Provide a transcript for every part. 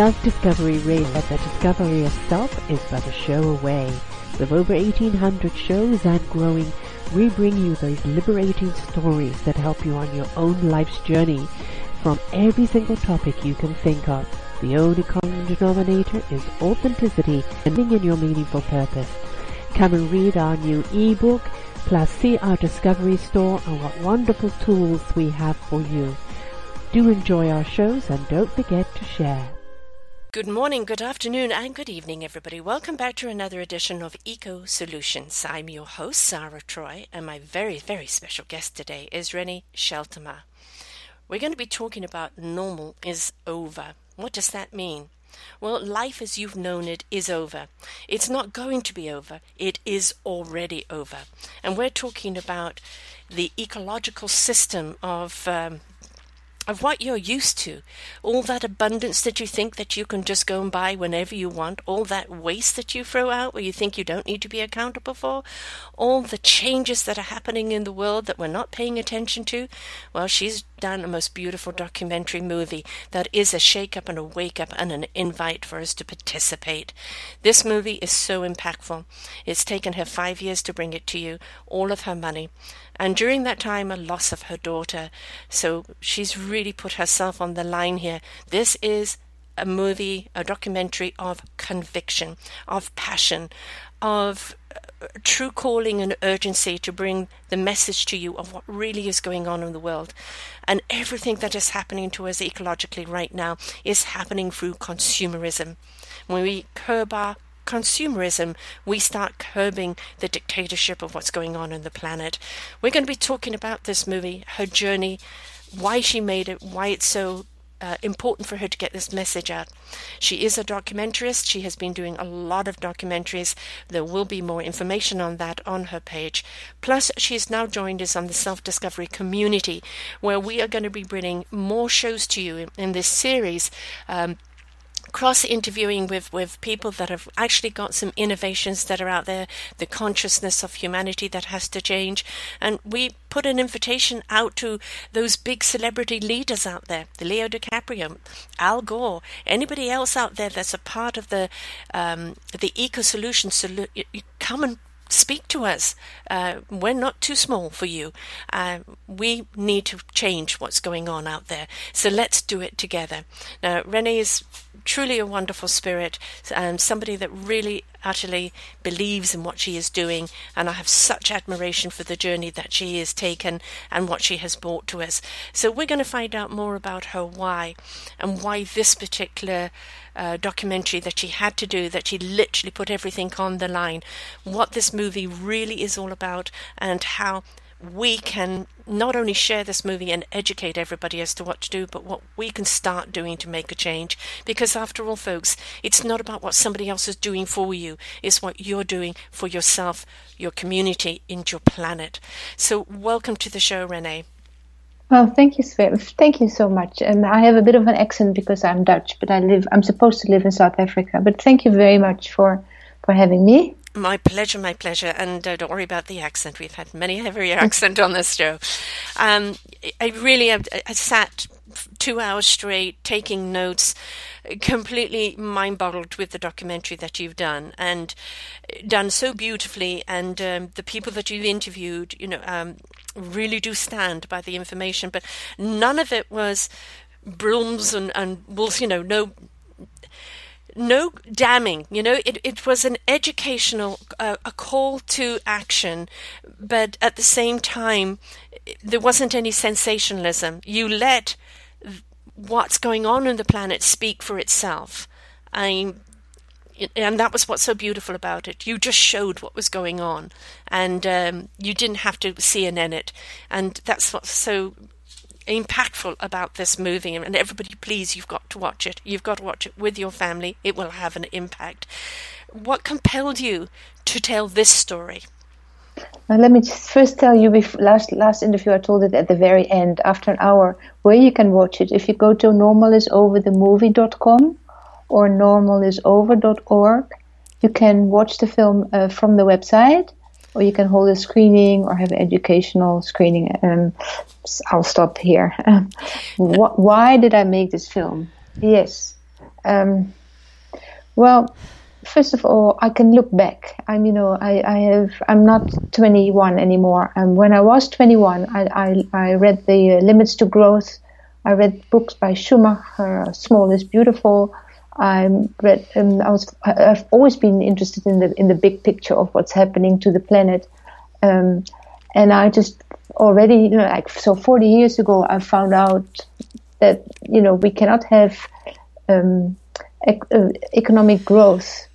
self-discovery race that the discovery of self is but a show away. With over 1800 shows and growing, we bring you those liberating stories that help you on your own life's journey from every single topic you can think of. The only common denominator is authenticity and being in your meaningful purpose. Come and read our new ebook, plus see our discovery store and what wonderful tools we have for you. Do enjoy our shows and don't forget to share. Good morning, good afternoon, and good evening, everybody. Welcome back to another edition of Eco Solutions. I'm your host, Sarah Troy, and my very, very special guest today is Renee Scheltema. We're going to be talking about normal is over. What does that mean? Well, life as you've known it is over. It's not going to be over. It is already over. And we're talking about the ecological system of um, of what you're used to. All that abundance that you think that you can just go and buy whenever you want, all that waste that you throw out where you think you don't need to be accountable for, all the changes that are happening in the world that we're not paying attention to. Well, she's done a most beautiful documentary movie that is a shake up and a wake up and an invite for us to participate. This movie is so impactful. It's taken her five years to bring it to you, all of her money and during that time a loss of her daughter. So she's really put herself on the line here. This is a movie, a documentary of conviction, of passion, of uh, true calling and urgency to bring the message to you of what really is going on in the world. And everything that is happening to us ecologically right now is happening through consumerism. When we curb our consumerism, we start curbing the dictatorship of what's going on in the planet. We're going to be talking about this movie, her journey, why she made it, why it's so uh, important for her to get this message out. She is a documentarist. She has been doing a lot of documentaries. There will be more information on that on her page. Plus, she has now joined us on the self discovery community, where we are going to be bringing more shows to you in, in this series. Um, cross interviewing with, with people that have actually got some innovations that are out there, the consciousness of humanity that has to change. And we put an invitation out to those big celebrity leaders out there, the Leo DiCaprio, Al Gore, anybody else out there that's a part of the um, the eco solution. Solu- come and speak to us. Uh, we're not too small for you. Uh, we need to change what's going on out there. So let's do it together. Now, Renee is truly a wonderful spirit and somebody that really utterly believes in what she is doing and I have such admiration for the journey that she has taken and what she has brought to us. So we're going to find out more about her why and why this particular uh, documentary that she had to do, that she literally put everything on the line, what this movie really is all about, and how we can not only share this movie and educate everybody as to what to do, but what we can start doing to make a change. Because after all, folks, it's not about what somebody else is doing for you, it's what you're doing for yourself, your community, and your planet. So, welcome to the show, Renee. Well, thank you. Thank you so much. And I have a bit of an accent because I'm Dutch, but I live. I'm supposed to live in South Africa. But thank you very much for for having me. My pleasure, my pleasure. And uh, don't worry about the accent. We've had many heavy accent on this show. Um, I really have, I sat two hours straight taking notes, completely mind boggled with the documentary that you've done and done so beautifully. And um, the people that you've interviewed, you know, um, really do stand by the information. But none of it was brooms and, and wolves, you know, no no damning you know it, it was an educational uh, a call to action but at the same time there wasn't any sensationalism you let what's going on in the planet speak for itself. I and that was what's so beautiful about it. You just showed what was going on, and um, you didn't have to see CNN it, and that's what's so impactful about this movie. And everybody, please, you've got to watch it. You've got to watch it with your family. It will have an impact. What compelled you to tell this story? Now, let me just first tell you, before, last last interview I told it at the very end, after an hour, where you can watch it. If you go to normalisoverthemovie.com or normalisover.org, you can watch the film uh, from the website, or you can hold a screening or have educational screening. Um, I'll stop here. why did I make this film? Yes. Um, well, first of all, I can look back. I'm, you know, I, I have, I'm not 21 anymore. And when I was 21, I, I, I read the uh, Limits to Growth. I read books by Schumacher, Small is Beautiful. I read, um, I was, I've always been interested in the in the big picture of what's happening to the planet, um, and I just already, you know, like so 40 years ago, I found out that you know we cannot have um, ec- uh, economic growth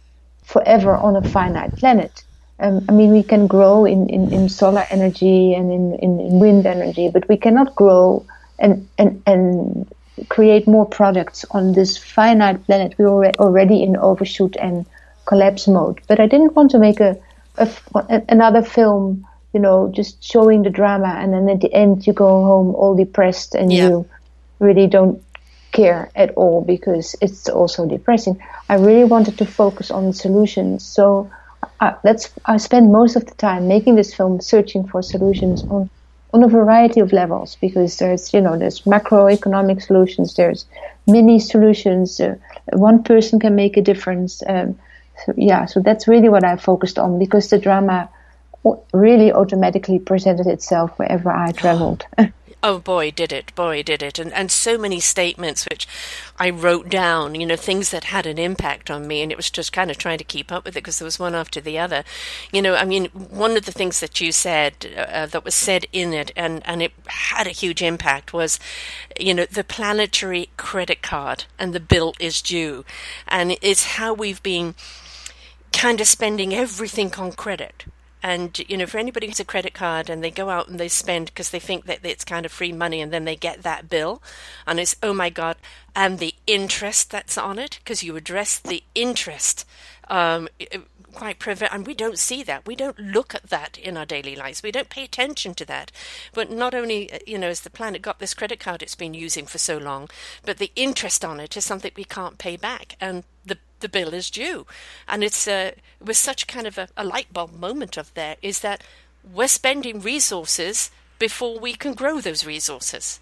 forever on a finite planet. Um, I mean, we can grow in, in, in solar energy and in, in, in, wind energy, but we cannot grow and, and, and create more products on this finite planet. We're already in overshoot and collapse mode. But I didn't want to make a, a another film, you know, just showing the drama, and then at the end you go home all depressed and yeah. you really don't care at all because it's also depressing. I really wanted to focus on solutions. So uh, that's I spent most of the time making this film searching for solutions on on a variety of levels because there's you know there's macroeconomic solutions, there's mini solutions. Uh, one person can make a difference. Um, so, yeah, so that's really what I focused on because the drama really automatically presented itself wherever I traveled. Oh boy, did it! Boy, did it! And and so many statements which I wrote down. You know, things that had an impact on me, and it was just kind of trying to keep up with it because there was one after the other. You know, I mean, one of the things that you said uh, that was said in it, and and it had a huge impact was, you know, the planetary credit card and the bill is due, and it's how we've been kind of spending everything on credit and you know, for anybody who's a credit card and they go out and they spend because they think that it's kind of free money, and then they get that bill, and it's oh my god, and the interest that's on it because you address the interest. Um, quite prevent, and we don't see that. We don't look at that in our daily lives. We don't pay attention to that. But not only, uh, you know, has the planet got this credit card it's been using for so long, but the interest on it is something we can't pay back, and the the bill is due. And it's uh, with such kind of a, a light bulb moment of there is that we're spending resources before we can grow those resources.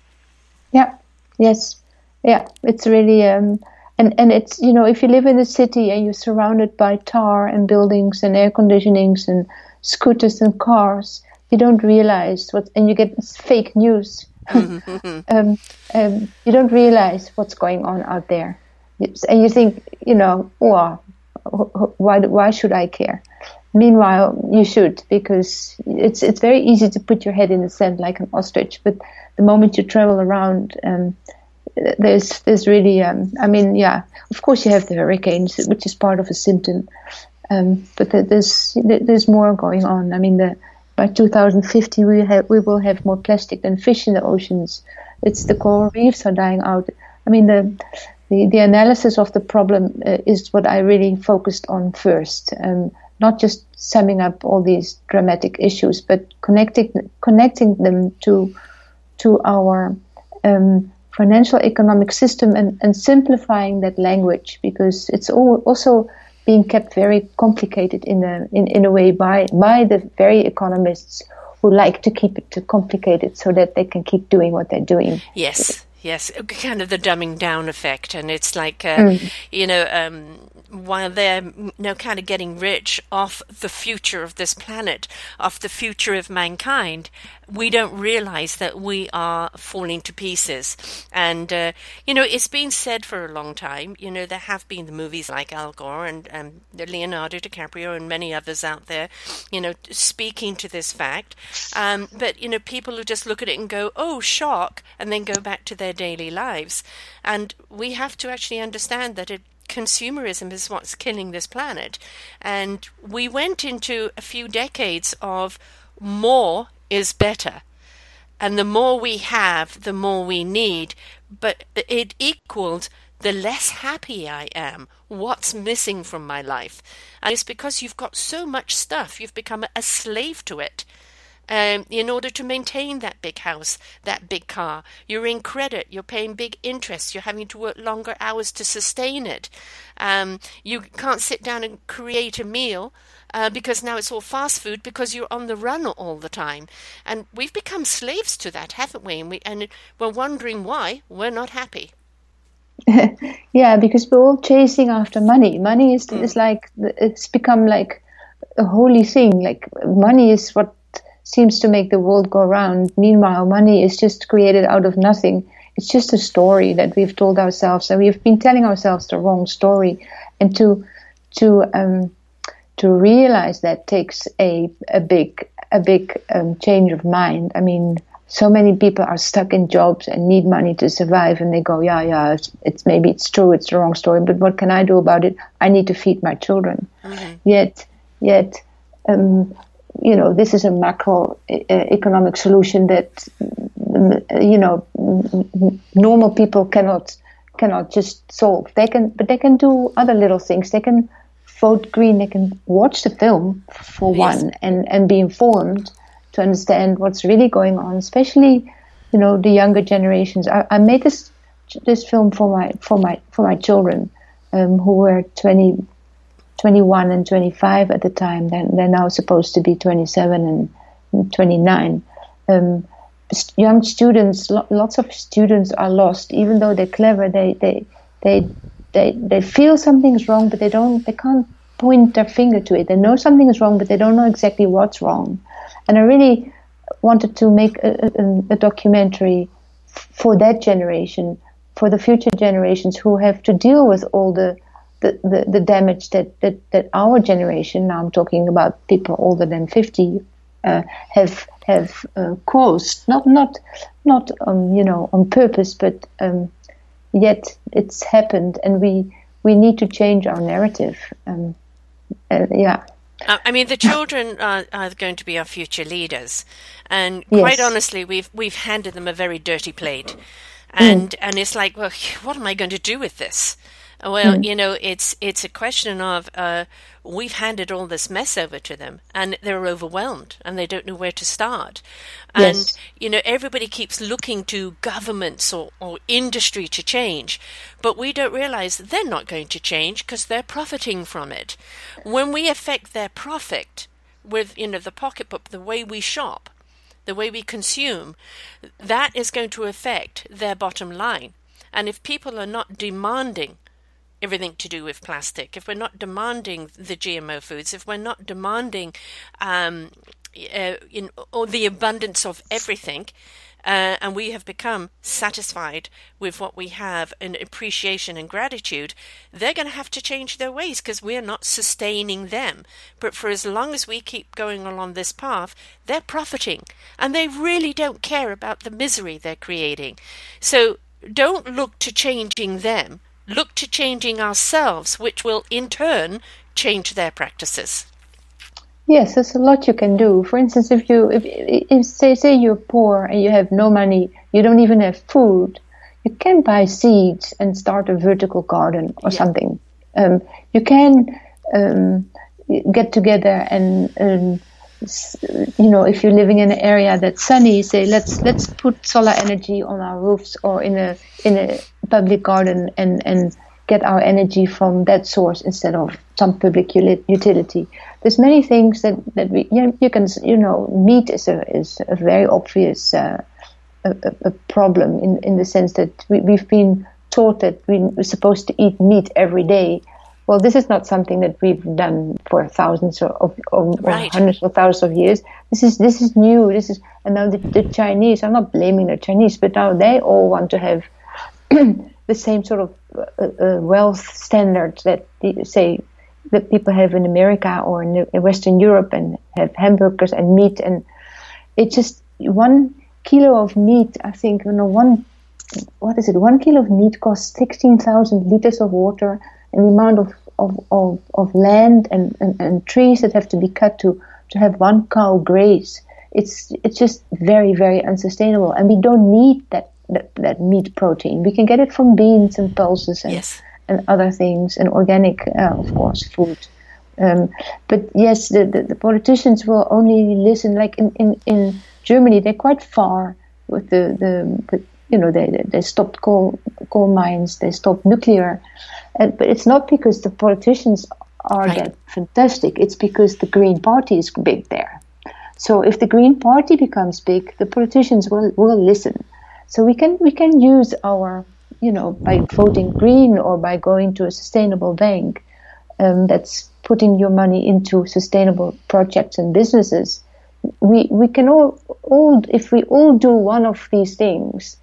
Yeah. Yes. Yeah. It's really um, and and it's you know if you live in a city and you're surrounded by tar and buildings and air conditionings and scooters and cars, you don't realize what and you get fake news. Mm-hmm. um, um, you don't realize what's going on out there and you think, you know, why why should I care? Meanwhile, you should because it's it's very easy to put your head in the sand like an ostrich. But the moment you travel around, um, there's there's really, um, I mean, yeah, of course you have the hurricanes, which is part of a symptom, um, but there's there's more going on. I mean, the, by 2050 we have we will have more plastic than fish in the oceans. It's the coral reefs are dying out. I mean, the the, the analysis of the problem uh, is what I really focused on first. Um, not just summing up all these dramatic issues, but connecting connecting them to to our um, financial economic system and, and simplifying that language because it's all, also being kept very complicated in a in, in a way by by the very economists who like to keep it to complicated so that they can keep doing what they're doing. Yes. Yes, kind of the dumbing down effect, and it's like uh, mm. you know, um, while they're know kind of getting rich off the future of this planet, off the future of mankind, we don't realize that we are falling to pieces. And, uh, you know, it's been said for a long time. You know, there have been the movies like Al Gore and um, Leonardo DiCaprio and many others out there, you know, speaking to this fact. Um, but, you know, people who just look at it and go, oh, shock, and then go back to their daily lives. And we have to actually understand that it consumerism is what's killing this planet. And we went into a few decades of more is better. And the more we have, the more we need. But it equaled the less happy I am. What's missing from my life? And it's because you've got so much stuff, you've become a slave to it. Um, in order to maintain that big house, that big car. You're in credit, you're paying big interest, you're having to work longer hours to sustain it. Um, you can't sit down and create a meal uh, because now it's all fast food because you're on the run all the time. And we've become slaves to that, haven't we? And, we, and we're wondering why we're not happy. yeah, because we're all chasing after money. Money is, mm. is like, it's become like a holy thing. Like, money is what seems to make the world go round. Meanwhile, money is just created out of nothing. It's just a story that we've told ourselves, and we've been telling ourselves the wrong story. And to to um, to realize that takes a a big a big um, change of mind. I mean, so many people are stuck in jobs and need money to survive, and they go, yeah, yeah, it's, it's maybe it's true, it's the wrong story, but what can I do about it? I need to feed my children. Mm-hmm. Yet, yet, um, you know, this is a macro uh, economic solution that, you know, normal people cannot cannot just solve. They can, but they can do other little things. They can vote green. They can watch the film for yes. one and and be informed to understand what's really going on, especially you know the younger generations. I, I made this this film for my for my for my children um, who were 20, 21 and 25 at the time. Then they're now supposed to be 27 and 29. Um, young students, lo- lots of students are lost, even though they're clever. They they they they they feel something's wrong, but they don't. They can't point their finger to it. They know something is wrong, but they don't know exactly what's wrong. And I really wanted to make a, a, a documentary for that generation, for the future generations who have to deal with all the the, the, the damage that, that, that our generation, now I'm talking about people older than 50, uh, have have uh, caused, not not not um, you know on purpose, but um, yet it's happened, and we we need to change our narrative. Um, uh, yeah. Uh, I mean, the children are, are, going to be our future leaders, and quite yes. honestly, we've we've handed them a very dirty plate, and mm. and it's like, well, what am I going to do with this? Well, mm. you know, it's it's a question of uh, we've handed all this mess over to them, and they're overwhelmed, and they don't know where to start. And yes. you know, everybody keeps looking to governments or, or industry to change, but we don't realize they're not going to change because they're profiting from it. When we affect their profit with you know the pocketbook, the way we shop, the way we consume, that is going to affect their bottom line. And if people are not demanding everything to do with plastic, if we're not demanding the GMO foods, if we're not demanding um, uh, in, or the abundance of everything, uh, and we have become satisfied with what we have and appreciation and gratitude, they're going to have to change their ways because we're not sustaining them. But for as long as we keep going along this path, they're profiting and they really don't care about the misery they're creating. So don't look to changing them look to changing ourselves, which will in turn change their practices. Yes, there's a lot you can do. For instance, if you if, if say say you're poor and you have no money, you don't even have food, you can buy seeds and start a vertical garden or yeah. something. Um, you can um, get together and um, you know if you're living in an area that's sunny, say let's let's put solar energy on our roofs or in a in a public garden and, and get our energy from that source instead of some public utility. There's many things that, that we, you, you can, you know, meat is a, is a very obvious uh, a, a, problem in, in the sense that we, we've been taught that we're supposed to eat meat every day. Well, this is not something that we've done for thousands of, of, of right. or hundreds of thousands of years. This is this is new. This is and now the, the Chinese. I'm not blaming the Chinese, but now they all want to have the same sort of uh, uh, wealth standards that say that people have in America or in, in Western Europe and have hamburgers and meat and it's just one kilo of meat. I think you know one what is it? One kilo of meat costs sixteen thousand liters of water and the amount of of, of, of land and, and, and trees that have to be cut to to have one cow graze. It's it's just very very unsustainable, and we don't need that that, that meat protein. We can get it from beans and pulses and, yes. and other things, and organic, uh, of course, food. Um, but yes, the, the, the, politicians will only listen. Like in, in, in Germany, they're quite far with the, the, the you know they they stopped coal coal mines, they stopped nuclear, and, but it's not because the politicians are right. that fantastic. It's because the Green Party is big there. So if the Green Party becomes big, the politicians will will listen. So we can we can use our you know, by voting green or by going to a sustainable bank um, that's putting your money into sustainable projects and businesses, we we can all all if we all do one of these things,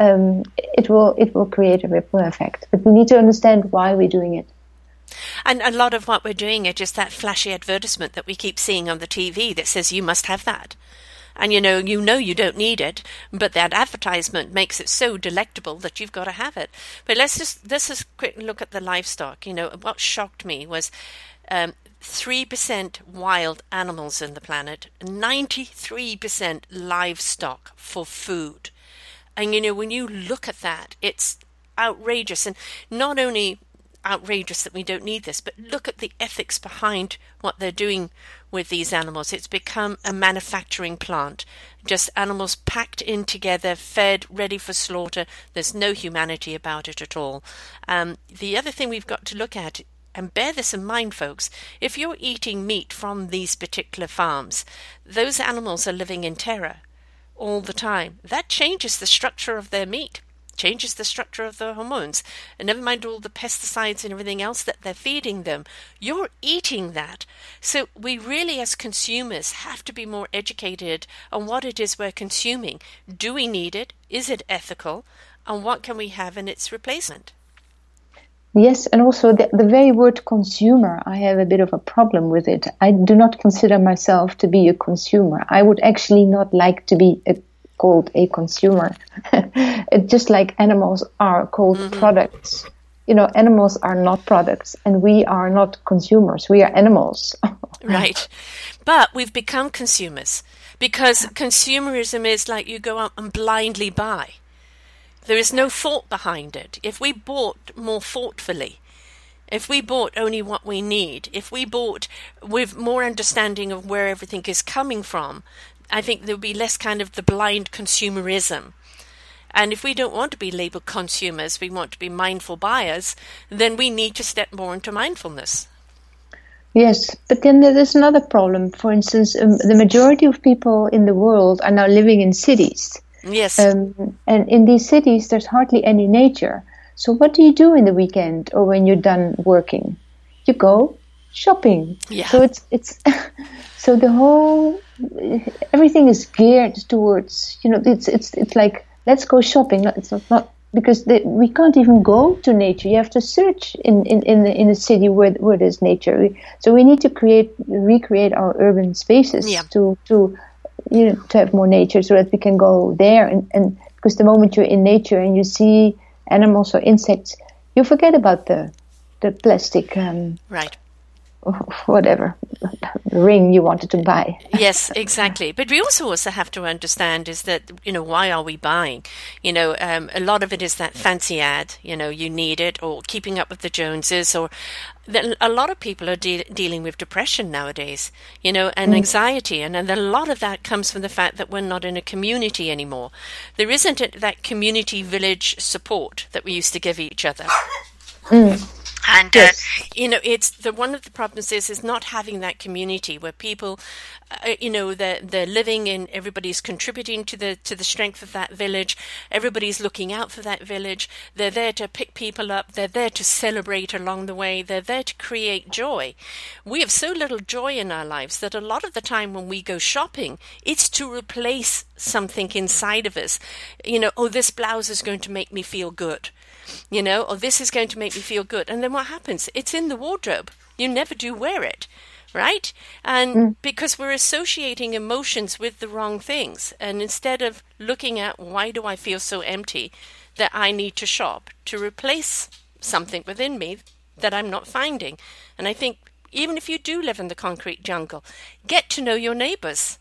um, it will it will create a ripple effect. But we need to understand why we're doing it. And a lot of what we're doing is just that flashy advertisement that we keep seeing on the TV that says you must have that. And you know, you know you don't need it, but that advertisement makes it so delectable that you've got to have it. But let's just let's just quick look at the livestock. You know, what shocked me was um, 3% wild animals in the planet, 93% livestock for food. And you know, when you look at that, it's outrageous. And not only outrageous that we don't need this, but look at the ethics behind what they're doing with these animals. It's become a manufacturing plant. Just animals packed in together, fed, ready for slaughter. There's no humanity about it at all. Um, the other thing we've got to look at and bear this in mind, folks, if you're eating meat from these particular farms, those animals are living in terror all the time. That changes the structure of their meat changes the structure of the hormones, and never mind all the pesticides and everything else that they're feeding them. You're eating that. So we really, as consumers, have to be more educated on what it is we're consuming. Do we need it? Is it ethical? And what can we have in its replacement? Yes, and also the, the, very word consumer, I have a bit of a problem with it. I do not consider myself to be a consumer. I would actually not like to be a called a consumer. just like animals are called mm-hmm. products. You know, animals are not products and we are not consumers. We are animals. right. But we've become consumers because consumerism is like you go out and blindly buy. There is no thought behind it. If we bought more thoughtfully, if we bought only what we need, if we bought with more understanding of where everything is coming from, I think there would be less kind of the blind consumerism. And if we don't want to be labeled consumers, we want to be mindful buyers, then we need to step more into mindfulness. Yes, but then there's another problem. For instance, um, the majority of people in the world are now living in cities. Yes. Um, and in these cities, there's hardly any nature. So, what do you do in the weekend or when you're done working? You go shopping. Yeah. So it's it's so the whole everything is geared towards you know it's it's it's like let's go shopping. It's not, not because the, we can't even go to nature. You have to search in in in, the, in a city where where there's nature. So we need to create recreate our urban spaces yeah. to to you know to have more nature so that we can go there. And and because the moment you're in nature and you see animals or insects, you forget about the the plastic um, right whatever ring you wanted to buy. yes, exactly. But we also also have to understand is that you know why are we buying? You know, um, a lot of it is that fancy ad. You know, you need it, or keeping up with the Joneses, or a lot of people are de- dealing with depression nowadays. You know, and mm. anxiety, and, and a lot of that comes from the fact that we're not in a community anymore. There isn't a, that community village support that we used to give each other. Mm. And uh, yes. uh, you know, it's the one of the problems is is not having that community where people, uh, you know, they're they're living in everybody's contributing to the to the strength of that village. Everybody's looking out for that village. They're there to pick people up. They're there to celebrate along the way. They're there to create joy. We have so little joy in our lives that a lot of the time when we go shopping, it's to replace something inside of us. You know, oh, this blouse is going to make me feel good you know, or this is going to make me feel good. And then what happens? It's in the wardrobe. You never do wear it, right? And mm. because we're associating emotions with the wrong things. And instead of looking at why do I feel so empty that I need to shop to replace something within me that I'm not finding. And I think even if you do live in the concrete jungle, get to know your neighbors.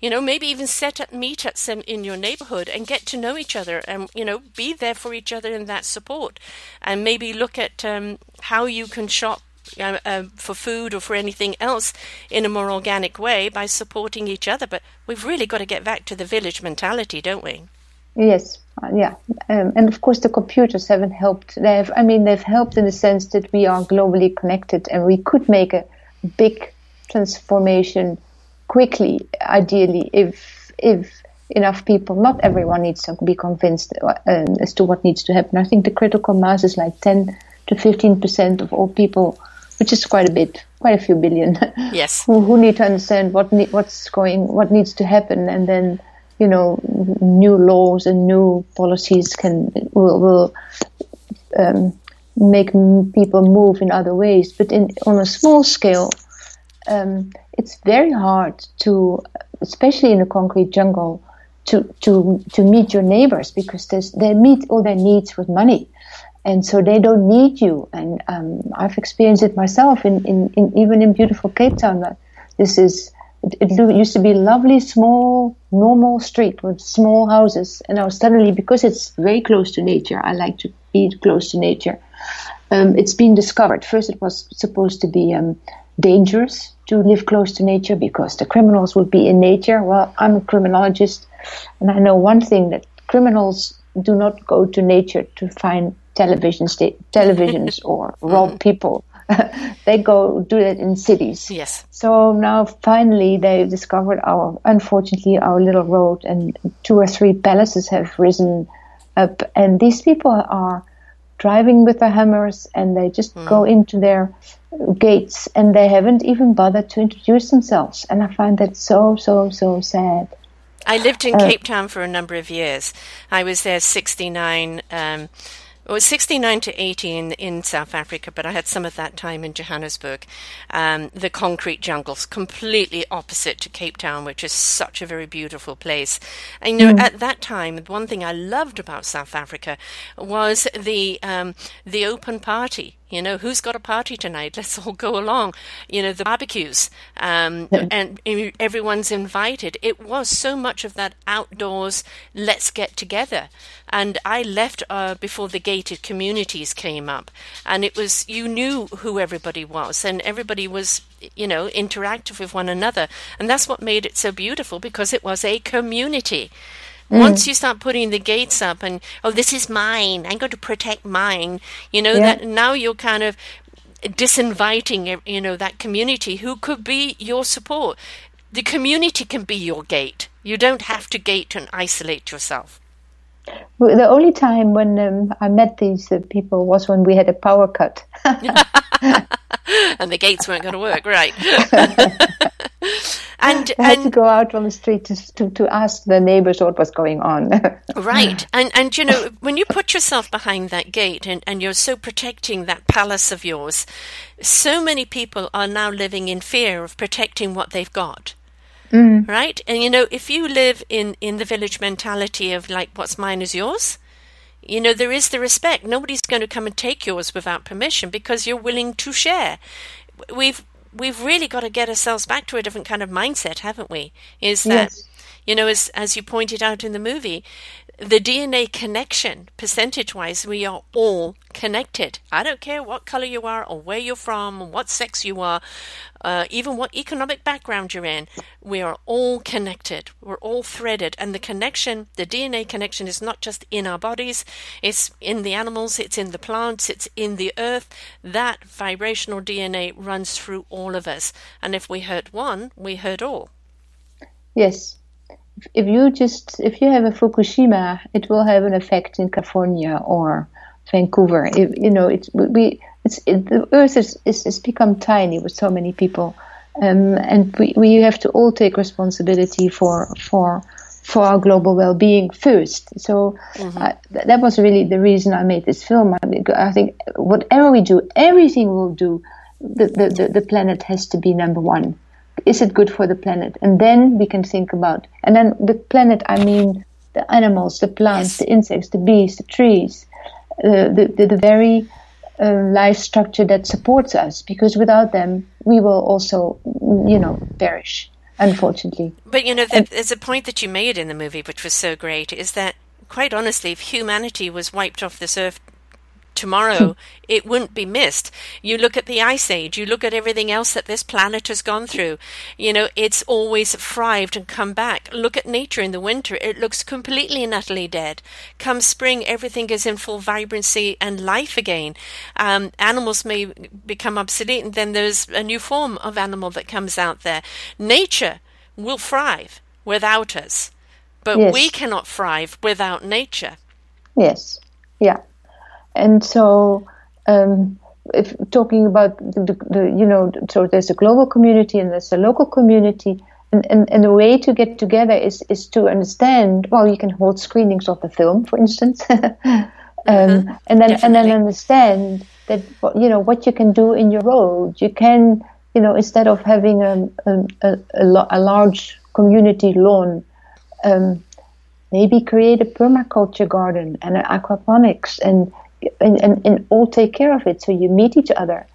You know, maybe even set up meetups in, in your neighborhood and get to know each other and, you know, be there for each other in that support. And maybe look at um, how you can shop uh, uh, for food or for anything else in a more organic way by supporting each other. But we've really got to get back to the village mentality, don't we? Yes, uh, yeah, um, and of course the computers haven't helped. They have, I mean, they've helped in the sense that we are globally connected and we could make a big transformation quickly, ideally, if if enough people. Not everyone needs to be convinced uh, as to what needs to happen. I think the critical mass is like 10 to 15 percent of all people, which is quite a bit, quite a few billion. Yes. who, who need to understand what ne- what's going, what needs to happen, and then you know, new laws and new policies can will will um, make people move in other ways. But in on a small scale, um, it's very hard to, especially in a concrete jungle, to to to meet your neighbors because they meet all their needs with money. And so they don't need you, and um, I've experienced it myself. In, in, in even in beautiful Cape Town, that this is it, it, used to be lovely, small, normal street with small houses, and now suddenly, because it's very close to nature, I like to be close to nature. Um, it's been discovered. First, it was supposed to be um, dangerous to live close to nature because the criminals would be in nature. Well, I'm a criminologist, and I know one thing that criminals do not go to nature to find television sta- televisions or rob mm. people. they go do that in cities. Yes. So now finally they discovered our, unfortunately, our little road, and two or three palaces have risen up, and these people are driving with their hammers, and they just mm. go into their gates, and they haven't even bothered to introduce themselves, and I find that so so so sad. I lived in uh, Cape Town for a number of years. I was there 69. Um, it was 69 to 18 in South Africa, but I had some of that time in Johannesburg. Um, the concrete jungles, completely opposite to Cape Town, which is such a very beautiful place. And, you know, mm. at that time, one thing I loved about South Africa was the um, the open party. You know, who's got a party tonight? Let's all go along. You know, the barbecues, um, yeah. and everyone's invited. It was so much of that outdoors, let's get together. And I left uh, before the gated communities came up, and it was, you knew who everybody was, and everybody was, you know, interactive with one another. And that's what made it so beautiful because it was a community. Mm. Once you start putting the gates up and oh this is mine, I'm going to protect mine, you know yeah. that now you're kind of disinviting you know that community who could be your support. The community can be your gate. You don't have to gate and isolate yourself. Well, the only time when um, I met these uh, people was when we had a power cut. and the gates weren't going to work, right? and I had and, to go out on the street to, to, to ask the neighbors what was going on. right, and and you know when you put yourself behind that gate and and you're so protecting that palace of yours, so many people are now living in fear of protecting what they've got. Mm. Right, and you know if you live in in the village mentality of like what's mine is yours. You know, there is the respect. Nobody's going to come and take yours without permission because you're willing to share. We've we've really got to get ourselves back to a different kind of mindset, haven't we? Is that yes. you know, as as you pointed out in the movie, the DNA connection, percentage wise, we are all connected. I don't care what color you are, or where you're from, what sex you are, uh, even what economic background you're in. We are all connected. We're all threaded. And the connection, the DNA connection, is not just in our bodies, it's in the animals, it's in the plants, it's in the earth. That vibrational DNA runs through all of us. And if we hurt one, we hurt all. Yes, if you just if you have a Fukushima, it will have an effect in California or Vancouver. If, you know, it's we it's it, the Earth is, is, is become tiny with so many people, um, and we, we have to all take responsibility for for for our global well-being first. So mm-hmm. uh, th- that was really the reason I made this film. I, mean, I think whatever we do, everything we'll do, the, the, the, the planet has to be number one is it good for the planet? And then we can think about, and then the planet, I mean the animals, the plants, yes. the insects, the bees, the trees, uh, the, the, the, very uh, life structure that supports us, because without them, we will also, you know, perish, unfortunately. But, you know, there's a point that you made in the movie, which was so great, is that, quite honestly, if humanity was wiped off this earth tomorrow, it wouldn't be missed. You look at the ice age, you look at everything else that this planet has gone through. You know, it's always thrived and come back. Look at nature in the winter, it looks completely and utterly dead. Come spring, everything is in full vibrancy and life again. Um, animals may become obsolete, and then there's a new form of animal that comes out there. Nature will thrive without us. but Yes. we cannot thrive without nature. Yes, yeah, and so um, if talking about the, the, the you know so there's a global community and there's a local community. And, and, and the way to get together is, is to understand. Well, you can hold screenings of the film, for instance, um, and then and then understand that you know what you can do in your road. You can you know instead of having a a, a, a, a large community lawn, um, maybe create a permaculture garden and an aquaponics and, and, and, and all take care of it so you meet each other.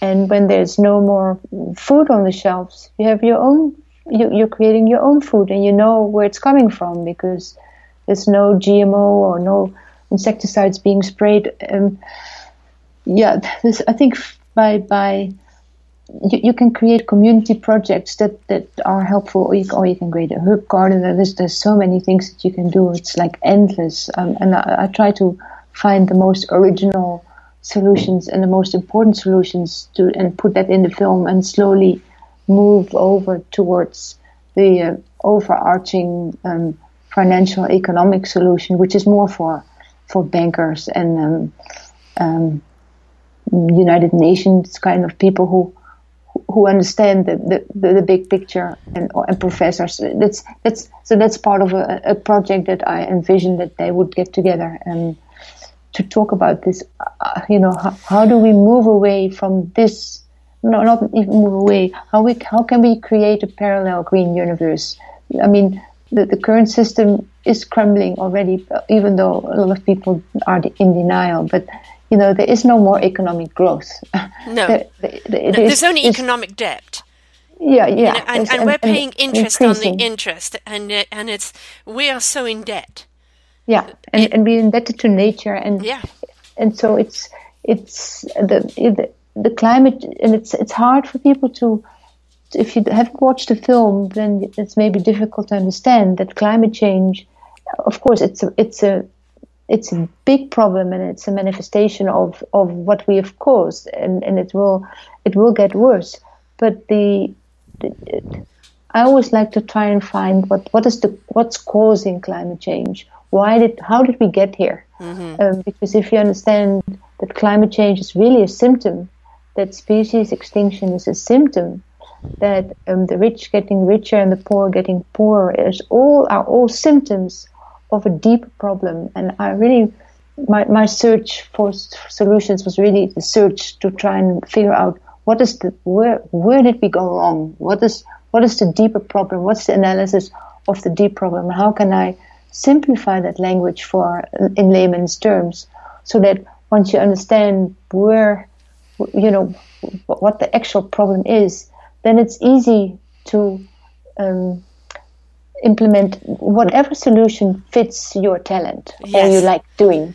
And when there's no more food on the shelves, you have your own, you, you're creating your own food and you know where it's coming from because there's no GMO or no insecticides being sprayed. Um, yeah, this, I think by, by, you, you can create community projects that, that are helpful, or you, or you can create a herb garden. There's, there's so many things that you can do. It's like endless. Um, and I, I try to find the most original solutions and the most important solutions to and put that in the film and slowly move over towards the uh, overarching um, financial economic solution, which is more for for bankers and um, um, United Nations kind of people who who understand the, the, the, big picture and, and professors. That's that's so that's part of a, a project that I envisioned that they would get together and to talk about this. Uh, you know, how, how do we move away from this? No, not even move away. How we how can we create a parallel green universe? I mean, the, the current system is crumbling already, even though a lot of people are in denial. But you know, there is no more economic growth. No. There- there- there is- There's only economic debt. yeah, yeah, You know, and, It's- and we're paying interest on the interest, and uh, and it's we are so in debt. Yeah, and, and we're indebted to nature, and Yeah, and so it's it's the the, the climate, and it's it's hard for people to. If you haven't watched the film, then it's maybe difficult to understand that climate change. Of course, it's a it's a it's a big problem, and it's a manifestation of, of what we have caused, and, and it will it will get worse. But the, the I always like to try and find what, what is the what's causing climate change. Why did how did we get here? Um, because if you understand that climate change is really a symptom, that species extinction is a symptom, that um, the rich getting richer and the poor getting poorer is all are all symptoms of a deep problem. And I really my my search for s- solutions was really the search to try and figure out what is the where where did we go wrong? What is what is the deeper problem? What's the analysis of the deep problem? How can I simplify that language for in layman's terms so that once you understand where you know what the actual problem is, then it's easy to um, implement whatever solution fits your talent or you like doing.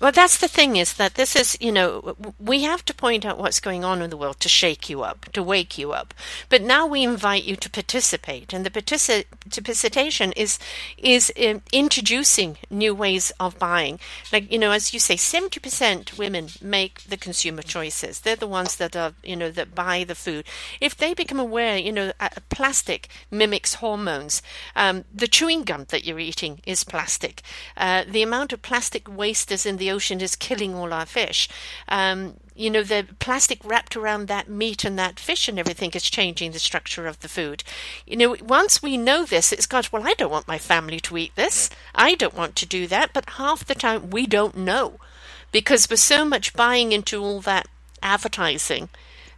Well, that's the thing is that this is, you know, we have to point out what's going on in the world to shake you up, to wake you up. But now we invite you to participate, and the partici- participation is is um, introducing new ways of buying. Like you know, as you say, seventy percent women make the consumer choices. They're the ones that are, you know, that buy the food. If they become aware, you know, plastic mimics hormones. Um, the chewing gum that you're eating is plastic. Uh, the amount of plastic waste is in the ocean is killing all our fish. Um, you know, the plastic wrapped around that meat and that fish and everything is changing the structure of the food. You know, once we know this, it's got, well, I don't want my family to eat this. I don't want to do that. But half the time we don't know because we're so much buying into all that advertising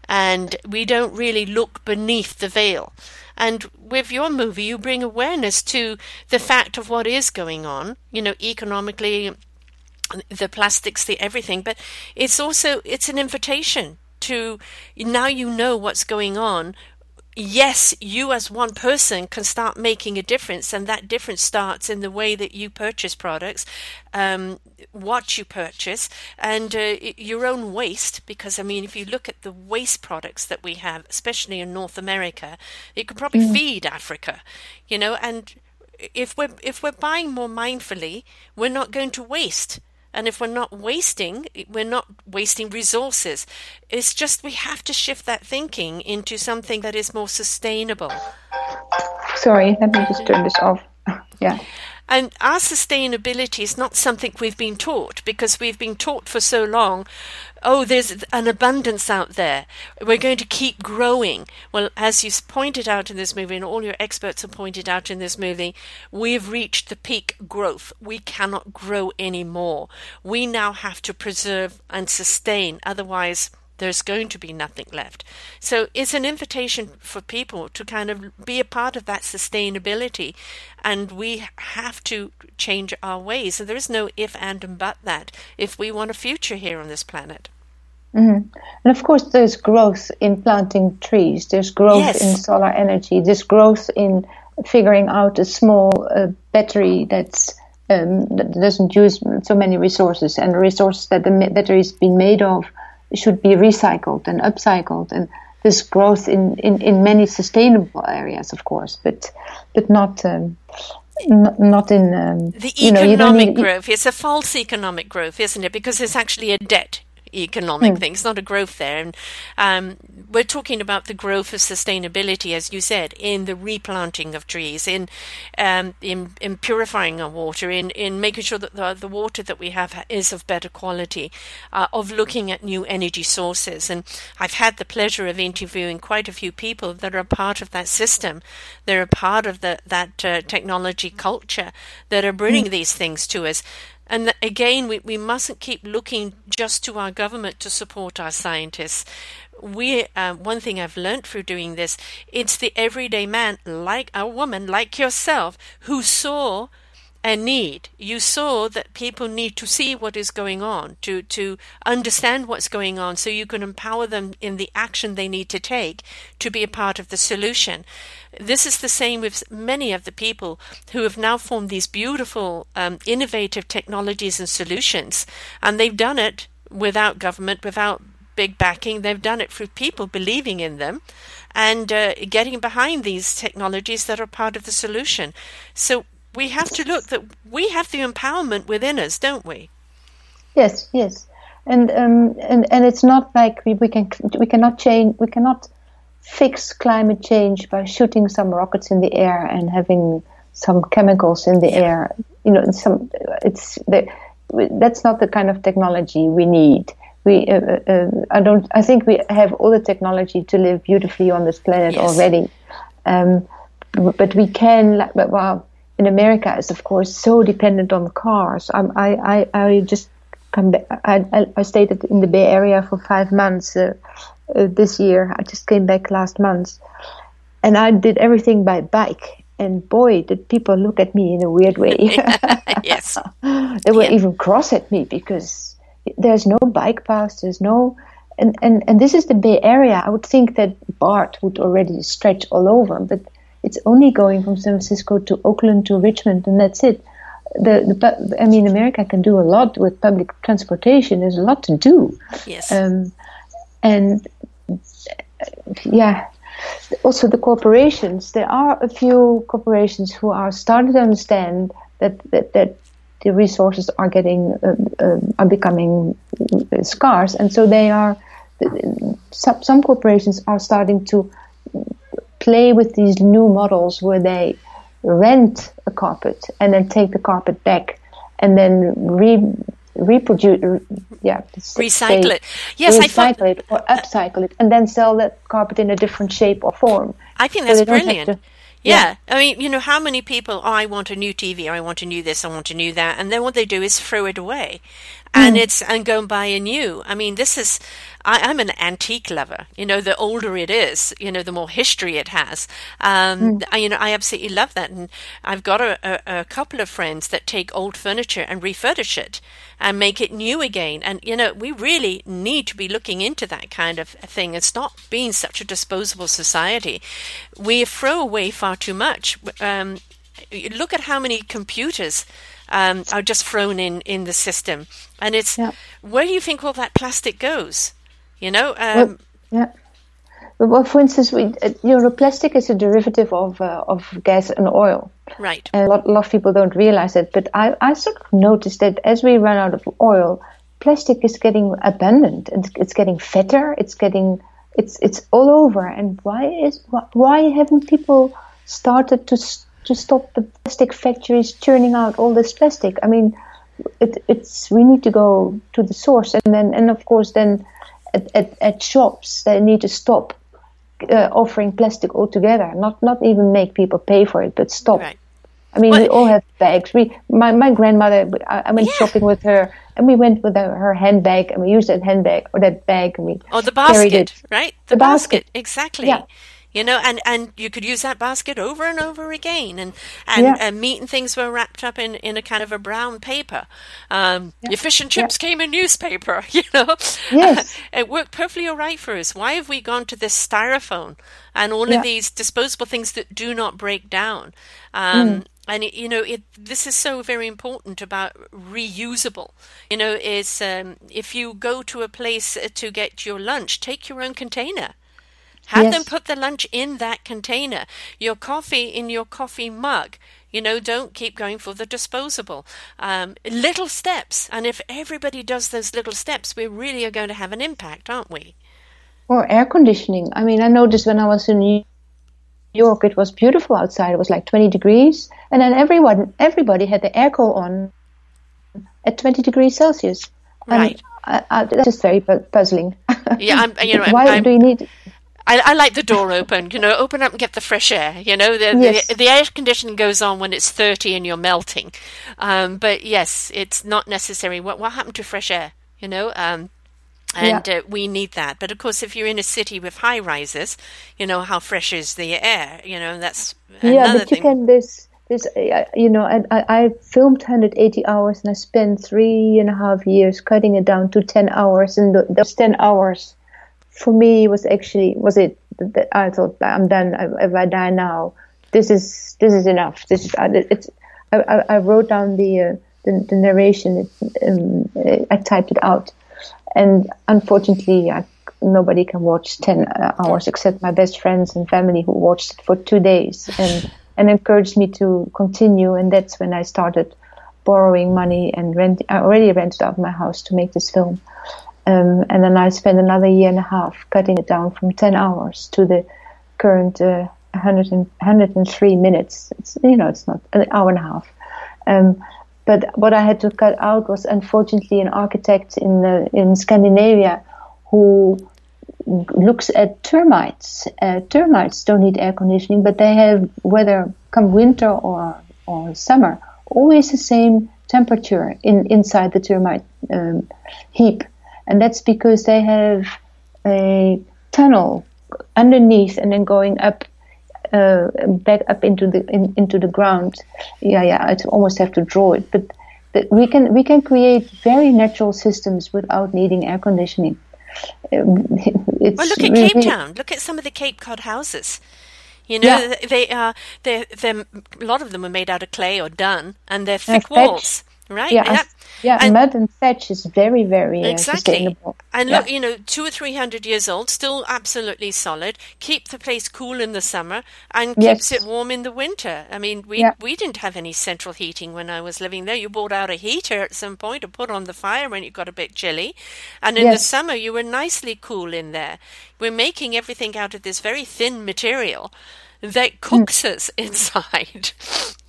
and we don't really look beneath the veil. And with your movie, you bring awareness to the fact of what is going on, you know, economically, the plastics, the everything, but it's also it's an invitation to now you know what's going on. Yes, you as one person can start making a difference, and that difference starts in the way that you purchase products, um, what you purchase, and uh, your own waste. Because I mean, if you look at the waste products that we have, especially in North America, it could probably feed Africa, you know. And if we're if we're buying more mindfully, we're not going to waste. And if we're not wasting, we're not wasting resources. It's just we have to shift that thinking into something that is more sustainable. Sorry, let me just turn this off. Yeah. And our sustainability is not something we've been taught because we've been taught for so long oh, there's an abundance out there. We're going to keep growing. Well, as you pointed out in this movie, and all your experts have pointed out in this movie, we've reached the peak growth. We cannot grow anymore. We now have to preserve and sustain. Otherwise, there's going to be nothing left. So it's an invitation for people to kind of be a part of that sustainability. And we have to change our ways. And there is no if, and, and but that if we want a future here on this planet. Mm-hmm. And of course, there's growth in planting trees, there's growth yes. in solar energy, there's growth in figuring out a small uh, battery that's um, that doesn't use so many resources, and the resources that the battery is being made of should be recycled and upcycled and this growth in, in, in many sustainable areas, of course, but but not um, not, not in um, the economic you know, growth. It's a false economic growth, isn't it? Because it's actually a debt economic mm. thing. It's not a growth there. And um, we're talking about the growth of sustainability, as you said, in the replanting of trees, in um, in, in, purifying our water, in, in making sure that the, the water that we have is of better quality, uh, of looking at new energy sources. And I've had the pleasure of interviewing quite a few people that are part of that system. They're a part of the, that uh, technology culture that are bringing mm. these things to us. And again, we, we mustn't keep looking just to our government to support our scientists. We uh, one thing I've learned through doing this, it's the everyday man, like a woman, like yourself, who saw a need. You saw that people need to see what is going on, to, to understand what's going on, so you can empower them in the action they need to take to be a part of the solution. This is the same with many of the people who have now formed these beautiful, um, innovative technologies and solutions, and they've done it without government, without big backing. They've done it through people believing in them and uh, getting behind these technologies that are part of the solution. So we have to look that we have the empowerment within us, don't we? Yes, yes, and um, and and it's not like we, we can we cannot change we cannot fix climate change by shooting some rockets in the air and having some chemicals in the air. You know, some it's the, that's not the kind of technology we need. We, uh, uh, uh I don't. I think we have all the technology to live beautifully on this planet yes. already. Um, but we can. Well, in America is of course so dependent on cars. Um, I, I, I just come back. I, I stayed in the Bay Area for five months uh, uh, this year. I just came back last month, and I did everything by bike. And boy, did people look at me in a weird way. yes, they were yeah. even cross at me because there's no bike paths. There's no and, and, and this is the Bay Area. I would think that BART would already stretch all over, but it's only going from San Francisco to Oakland to Richmond, and that's it. The, the I mean, America can do a lot with public transportation. There's a lot to do. Yes. Um, and yeah, also the corporations. There are a few corporations who are starting to understand that that, that the resources are getting uh, uh, are becoming scarce, and so they are. Some, some corporations are starting to play with these new models where they rent a carpet and then take the carpet back and then re- reproduce, yeah, recycle say, it. Yes, recycle I thought, it or upcycle it, and then sell that carpet in a different shape or form. I think that's so brilliant. Yeah. yeah. I mean, you know, how many people, oh, I want a new TV, I want a new this, I want a new that, and then what they do is throw it away and mm. it's and go and buy a new. I mean, this is I, am an antique lover. You know, the older it is, you know, the more history it has. Um, mm. I, you know, I absolutely love that, and I've got a, a, a, couple of friends that take old furniture and refurbish it and make it new again. And you know, we really need to be looking into that kind of thing It's not being such a disposable society. We throw away far too much. Um, look at how many computers um, are just thrown in in the system, and it's yeah. where do you think all that plastic goes? You know, um, well, yeah. Well, for instance, we, uh, you know, plastic is a derivative of uh, of gas and oil. Right. And a lot, a lot of people don't realize it, but I, I sort of noticed that as we run out of oil, plastic is getting abundant. It's, it's getting fatter. It's getting it's it's all over. And why is why haven't people started to to stop the plastic factories churning out all this plastic. I mean, it, it's we need to go to the source, and then and of course then at, at, at shops they need to stop uh, offering plastic altogether. Not not even make people pay for it, but stop. Right. I mean, Well- we all have bags. We, my, my grandmother, I, I went Yeah. shopping with her, and we went with her, her handbag, and we used that handbag or that bag, and we Or the basket, it. right? The basket. exactly. Yeah. You know, and, and you could use that basket over and over again, and and, Yeah. and meat and things were wrapped up in, in a kind of a brown paper. Um, Your fish and chips came in newspaper. You know, Yes. it worked perfectly all right for us. Why have we gone to this styrofoam and all Yeah. of these disposable things that do not break down? Um, Mm. And you know, it this is so very important about reusable. You know, is um, if you go to a place to get your lunch, take your own container. Have Yes. them put the lunch in that container. Your coffee in your coffee mug. You know, don't keep going for the disposable. Um, little steps, and if everybody does those little steps, we really are going to have an impact, aren't we? Or air conditioning. I mean, I noticed when I was in New York, it was beautiful outside. It was like 20 degrees, and then everyone, everybody had the airco on at 20 degrees Celsius. And Right. I, I, that's just very puzzling. Yeah, I'm. You know, I'm, Why I'm, do you need? I, I like the door open. You know, open up and get the fresh air. You know, the Yes. the, the air conditioning goes on when it's thirty and you're melting. Um, but yes, it's not necessary. What what happened to fresh air? You know, um, and uh, we need that. But of course, if you're in a city with high rises, you know how fresh is the air. You know, that's yeah, but you thing. can this this uh, you know, and I, I filmed 180 hours, and I spent three and a half years cutting it down to 10 hours, and those 10 hours for me was actually was it that I thought I'm done. If I die now, this is this is enough. This is it's. I, I, wrote down the uh, the, the narration. It, um, I typed it out, and unfortunately, I, nobody can watch ten uh, hours except my best friends and family who watched it for two days and and encouraged me to continue. And that's when I started borrowing money and rent. I already rented out my house to make this film. Um, and then I spent another year and a half cutting it down from 10 hours to the current uh, 100 and, 103 minutes. It's, you know, it's not an hour and a half. Um, but what I had to cut out was unfortunately an architect in in Scandinavia who looks at termites. Uh, termites don't need air conditioning, but they have whether come winter or or summer always the same temperature in inside the termite um, heap, and that's because they have a tunnel underneath and then going up uh, back up into the in, into the ground. Yeah, yeah. I almost have to draw it, but we can we can create very natural systems without needing air conditioning. Um, it's Well, look at really- Cape Town. Look at some of the Cape Cod houses. You know, Yeah. they are they they a lot of them are made out of clay or dun, and they're thick walls, right? Yeah, yeah. And- mud and thatch is very very uh, Exactly. sustainable. And Yeah. look, you know, two or three hundred years old, still absolutely solid. Keep the place cool in the summer and keeps Yes. it warm in the winter. I mean, we Yeah. we didn't have any central heating when I was living there. You brought out a heater at some point to put on the fire when it got a bit chilly, and in the summer you were nicely cool in there. We're making everything out of this very thin material that cooks us inside.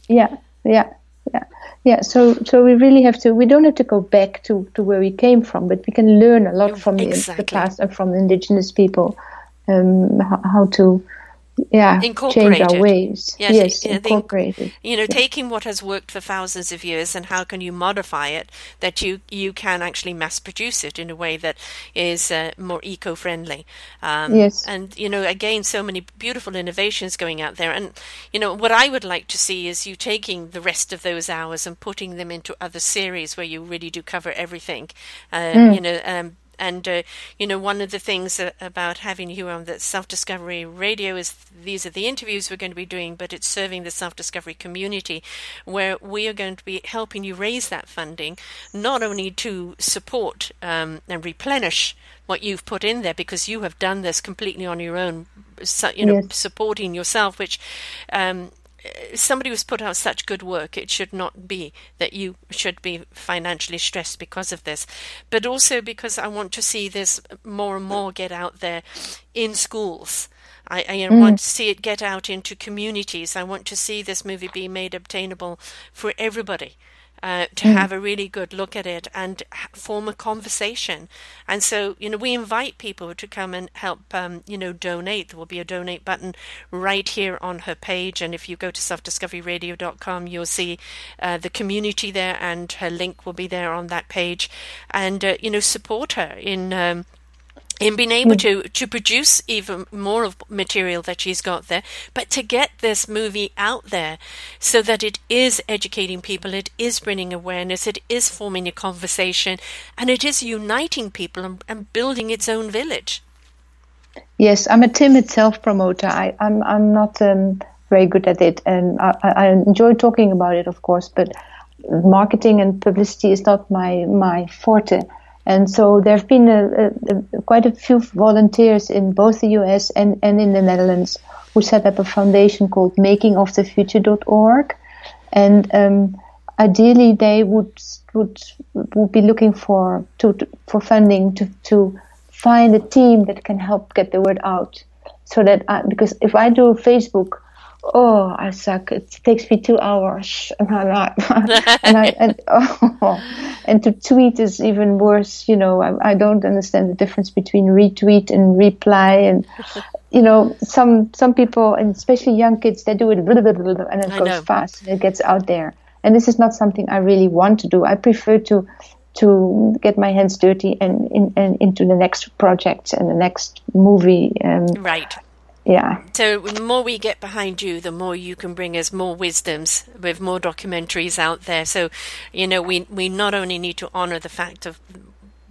Yeah, yeah, yeah, yeah. So, so we really have to. We don't have to go back to, to where we came from, but we can learn a lot from the, Exactly. the past and from the indigenous people, um, how, how to, yeah, change Incorporate our it. ways. Yes, Yes, yeah, the- you know taking what has worked for thousands of years and how can you modify it that you you can actually mass produce it in a way that is uh, more eco-friendly um, Yes. and you know again so many beautiful innovations going out there and you know what i would like to see is you taking the rest of those hours and putting them into other series where you really do cover everything uh, you know um, and uh, you know, one of the things about having you on the Self Discovery Radio is these are the interviews we're going to be doing, but it's serving the self discovery community, where we are going to be helping you raise that funding, not only to support um, and replenish what you've put in there, because you have done this completely on your own, you know, Yes. supporting yourself, which. Um, somebody who's put out such good work, it should not be that you should be financially stressed because of this, but also because I want to see this more and more get out there in schools. I, I mm. want to see it get out into communities. I want to see this movie be made obtainable for everybody uh, to mm. have a really good look at it and form a conversation. And so, you know, we invite people to come and help, um, you know, donate. There will be a donate button right here on her page. And if you go to selfdiscoveryradio.com, you'll see uh, the community there and her link will be there on that page. And, uh, you know, support her in. Um, in being able to to produce even more of material that she's got there, but to get this movie out there so that it is educating people, it is bringing awareness, it is forming a conversation, and it is uniting people and, and building its own village. Yes, I'm a timid self promoter. I, I'm I'm not um, very good at it, and I, I enjoy talking about it, of course, but marketing and publicity is not my my forte. And so there have been a, a, quite a few volunteers in both the US and, and in the Netherlands who set up a foundation called makingofthefuture.org. And um, ideally, they would would would be looking for to, to, for funding to to find a team that can help get the word out. So that I, because if I do Facebook oh, I suck. It takes me two hours, and I'm not. and I and, oh, and to tweet is even worse. You know, I, I don't understand the difference between retweet and reply, and you know, some some people, and especially young kids, they do it blah, blah, blah, and it I goes know. fast, and it gets out there. And this is not something I really want to do. I prefer to to get my hands dirty and, in, and into the next project and the next movie. Um, right yeah. So the more we get behind you, the more you can bring us more wisdoms with more documentaries out there. So, you know, we we not only need to honor the fact of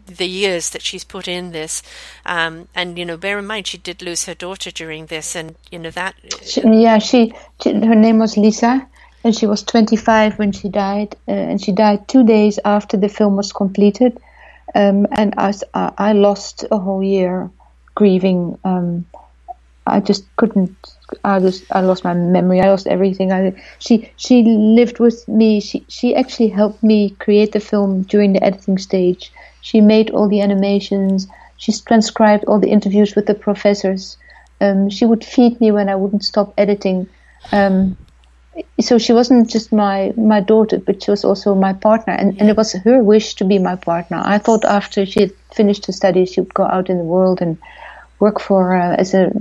the years that she's put in this, um, and you know, bear in mind she did lose her daughter during this, and you know that. She, yeah, she, she, her name was Lisa, and she was 25 when she died, uh, and she died two days after the film was completed, um, and I, I lost a whole year grieving. Um, I just couldn't. I just I lost my memory. I lost everything. I she she lived with me. She she actually helped me create the film during the editing stage. She made all the animations. She transcribed all the interviews with the professors. Um, she would feed me when I wouldn't stop editing. Um, so she wasn't just my my daughter, but she was also my partner, and, and it was her wish to be my partner. I thought after she had finished her studies, she would go out in the world and work for uh, as a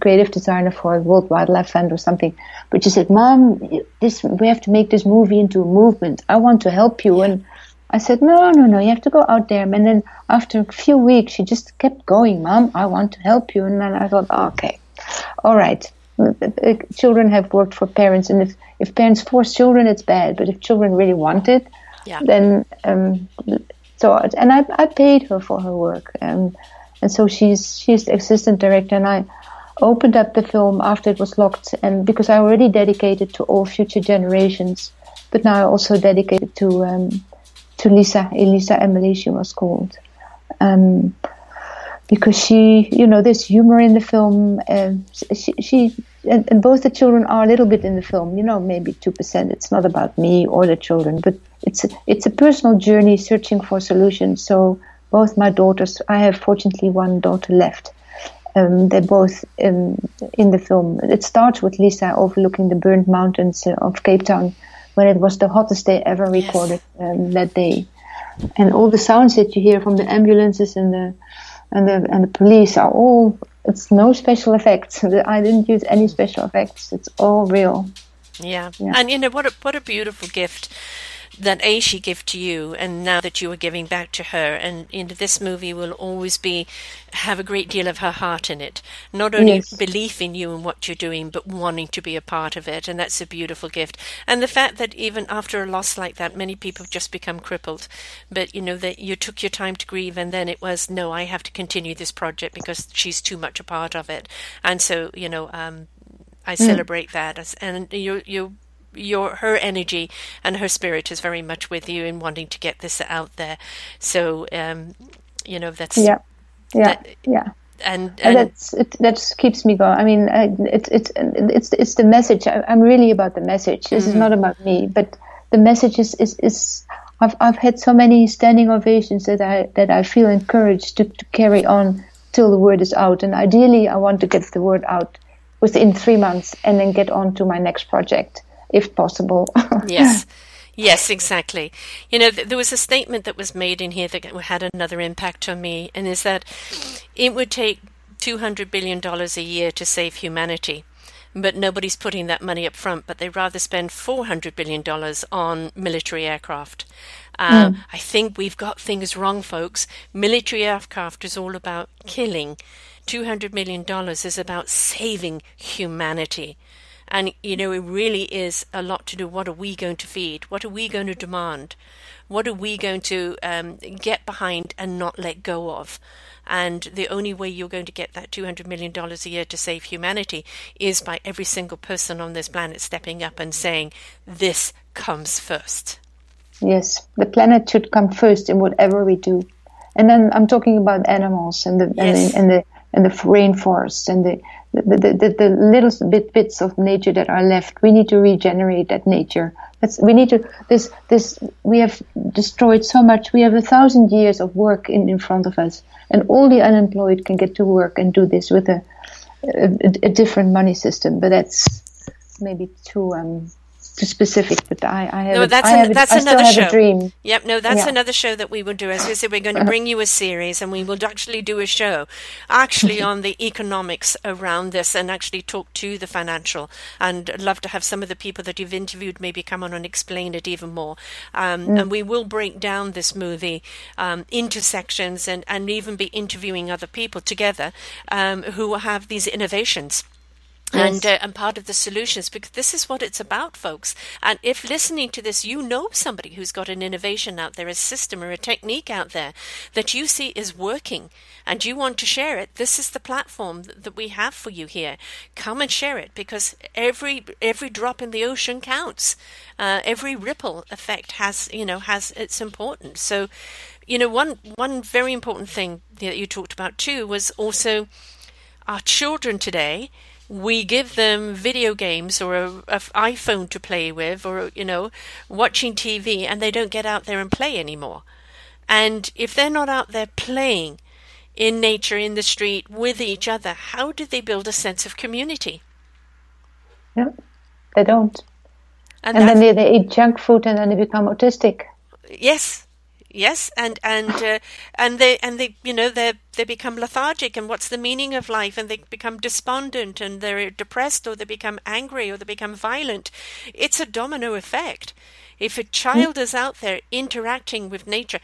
creative designer for a World Wildlife Fund or something. But she said, "Mom, this we have to make this movie into a movement. I want to help you." And I said, "No, no, no. You have to go out there." And then after a few weeks, she just kept going. Mom, I want to help you. And then I thought, oh, "Okay, all right." Children have worked for parents, and if if parents force children, it's bad. But if children really want it, yeah. then um, so and I I paid her for her work. Um, and so she's she's the assistant director, and I opened up the film after it was locked, and because I already dedicated to all future generations, but now I also dedicated to um, to Lisa, Elisa Emily, she was called. Um, because she, you know, there's humor in the film. and she, she and, and, both the children are a little bit in the film. You know, maybe two percent. It's not about me or the children, but it's a, it's a personal journey searching for solutions. So both my daughters, I have fortunately one daughter left. Um, they're both um, in the film. It starts with Lisa overlooking the burnt mountains uh, of Cape Town when it was the hottest day ever recorded um, that day. And all the sounds that you hear from the ambulances and the and the and the police are all. It's no special effects. I didn't use any special effects. It's all real. Yeah, yeah. and you know what a what a beautiful gift that A she gave to you, and now that you are giving back to her, and you know, this movie will always be have a great deal of her heart in it. Not only yes. belief in you and what you're doing, but wanting to be a part of it, and that's a beautiful gift. And the fact that even after a loss like that, many people have just become crippled, but you know that you took your time to grieve, and then it was no, I have to continue this project because she's too much a part of it, and so you know. Um, I mm. celebrate that, and you you your her energy and her spirit is very much with you in wanting to get this out there. So um, you know that's yeah, yeah, that, yeah. And, and, that's it, that keeps me going. I mean, it's it's it's it's the message. I, am really about the message. This mm-hmm. is not about me, but the message is, is, is I've I've had so many standing ovations that I that I feel encouraged to, to carry on till the word is out. And ideally, I want to get the word out within three months and then get on to my next project if possible. yes. Yes, exactly. You know, th- there was a statement that was made in here that had another impact on me, and is that it would take $200 billion a year to save humanity but nobody's putting that money up front, but they rather spend $400 billion on military aircraft. Uh, mm. I think we've got things wrong, folks. Military aircraft is all about killing. $200 million is about saving humanity. And, you know, it really is a lot to do. What are we going to feed? What are we going to demand? What are we going to um, get behind and not let go of? And the only way you're going to get that $200 million a year to save humanity is by every single person on this planet stepping up and saying, this comes first. Yes, the planet should come first in whatever we do. And then I'm talking about animals and the, yes. and, the, and the and the rainforests and the the, the, the, little bit bits of nature that are left. We need to regenerate that nature. That's, we need to this this we have destroyed so much. We have a thousand years of work in, in front of us, and all the unemployed can get to work and do this with a a, a different money system. But that's maybe too um, too specific, but I, I have. No, that's, a, an, that's another show. dream. Yep, no, that's yeah. another show that we will do. As we said, we're going to bring you a series, and we will actually do a show, actually on the economics around this, and actually talk to the financial. And I'd love to have some of the people that you've interviewed maybe come on and explain it even more. Um, mm. And we will break down this movie um, into sections, and and even be interviewing other people together um, who have these innovations and uh, and part of the solutions because this is what it's about folks. And if listening to this you know somebody who's got an innovation out there a system or a technique out there that you see is working and you want to share it this is the platform that, we have for you here. Come and share it because every every drop in the ocean counts. Uh, every ripple effect has you know has its importance. So you know one one very important thing that you talked about too was also our children today we give them video games or an iPhone to play with or, you know, watching TV and they don't get out there and play anymore. And if they're not out there playing in nature, in the street, with each other, how do they build a sense of community? Yeah, they don't. And, and then they, they eat junk food and then they become autistic. Yes, Yes, and and uh, and they and they you know they they become lethargic, and what's the meaning of life? And they become despondent, and they're depressed, or they become angry, or they become violent. It's a domino effect. If a child is out there interacting with nature,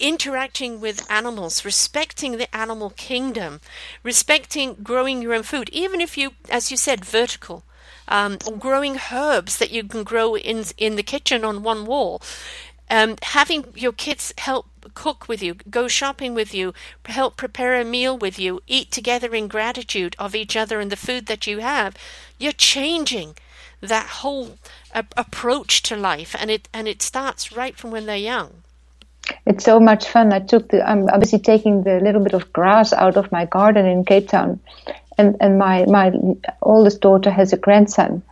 interacting with animals, respecting the animal kingdom, respecting growing your own food, even if you, as you said, vertical. Um, or growing herbs that you can grow in in the kitchen on one wall um, having your kids help cook with you, go shopping with you, help prepare a meal with you, eat together in gratitude of each other and the food that you have, you're changing that whole uh, approach to life, and it and it starts right from when they're young. It's so much fun. I took the I'm obviously taking the little bit of grass out of my garden in Cape Town, and and my my oldest daughter has a grandson,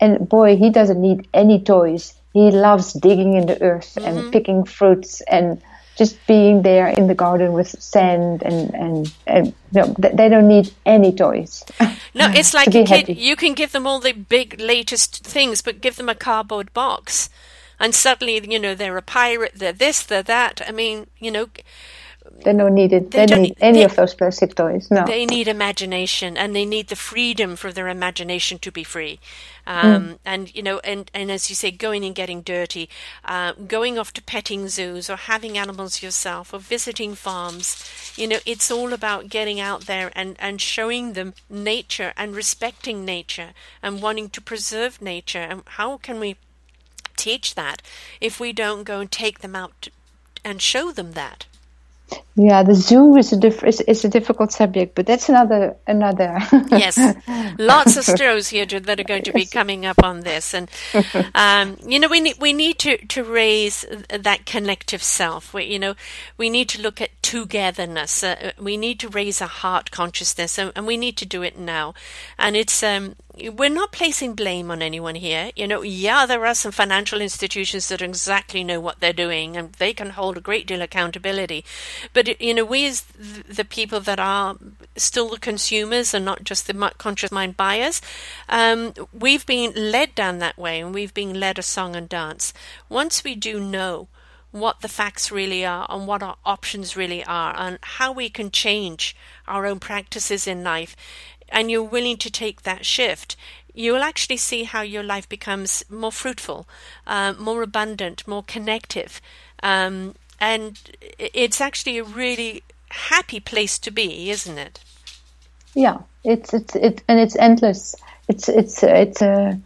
and boy, he doesn't need any toys he loves digging in the earth mm-hmm. and picking fruits and just being there in the garden with sand and and, and no, they don't need any toys. No, it's like a kid. You can give them all the big latest things, but give them a cardboard box, and suddenly you know they're a pirate. They're this. They're that. I mean, you know, they don't need it. They, they don't need any they, of those plastic toys. No. They need imagination, and they need the freedom for their imagination to be free. Um, mm. And you know, and and as you say, going and getting dirty, uh, going off to petting zoos or having animals yourself or visiting farms. You know, it's all about getting out there and and showing them nature and respecting nature and wanting to preserve nature. And how can we teach that if we don't go and take them out and show them that? Yeah, the zoo is a diff- is, is a difficult subject, but that's another another. yes, lots of shows here that are going to be coming up on this, and um, you know we need we need to to raise that connective self. We, you know we need to look at togetherness. Uh, we need to raise a heart consciousness, and, and, we need to do it now. And it's um, we're not placing blame on anyone here. You know, yeah, there are some financial institutions that exactly know what they're doing, and they can hold a great deal of accountability. But you know, we as the people that are still the consumers and not just the conscious mind buyers, um, we've been led down that way, and we've been led a song and dance. Once we do know what the facts really are and what our options really are and how we can change our own practices in life. And you're willing to take that shift. You will actually see how your life becomes more fruitful uh, more abundant more connective. Um, and it's actually a really happy place to be isn't it? Yeah it's it's it and it's endless. It's it's it's a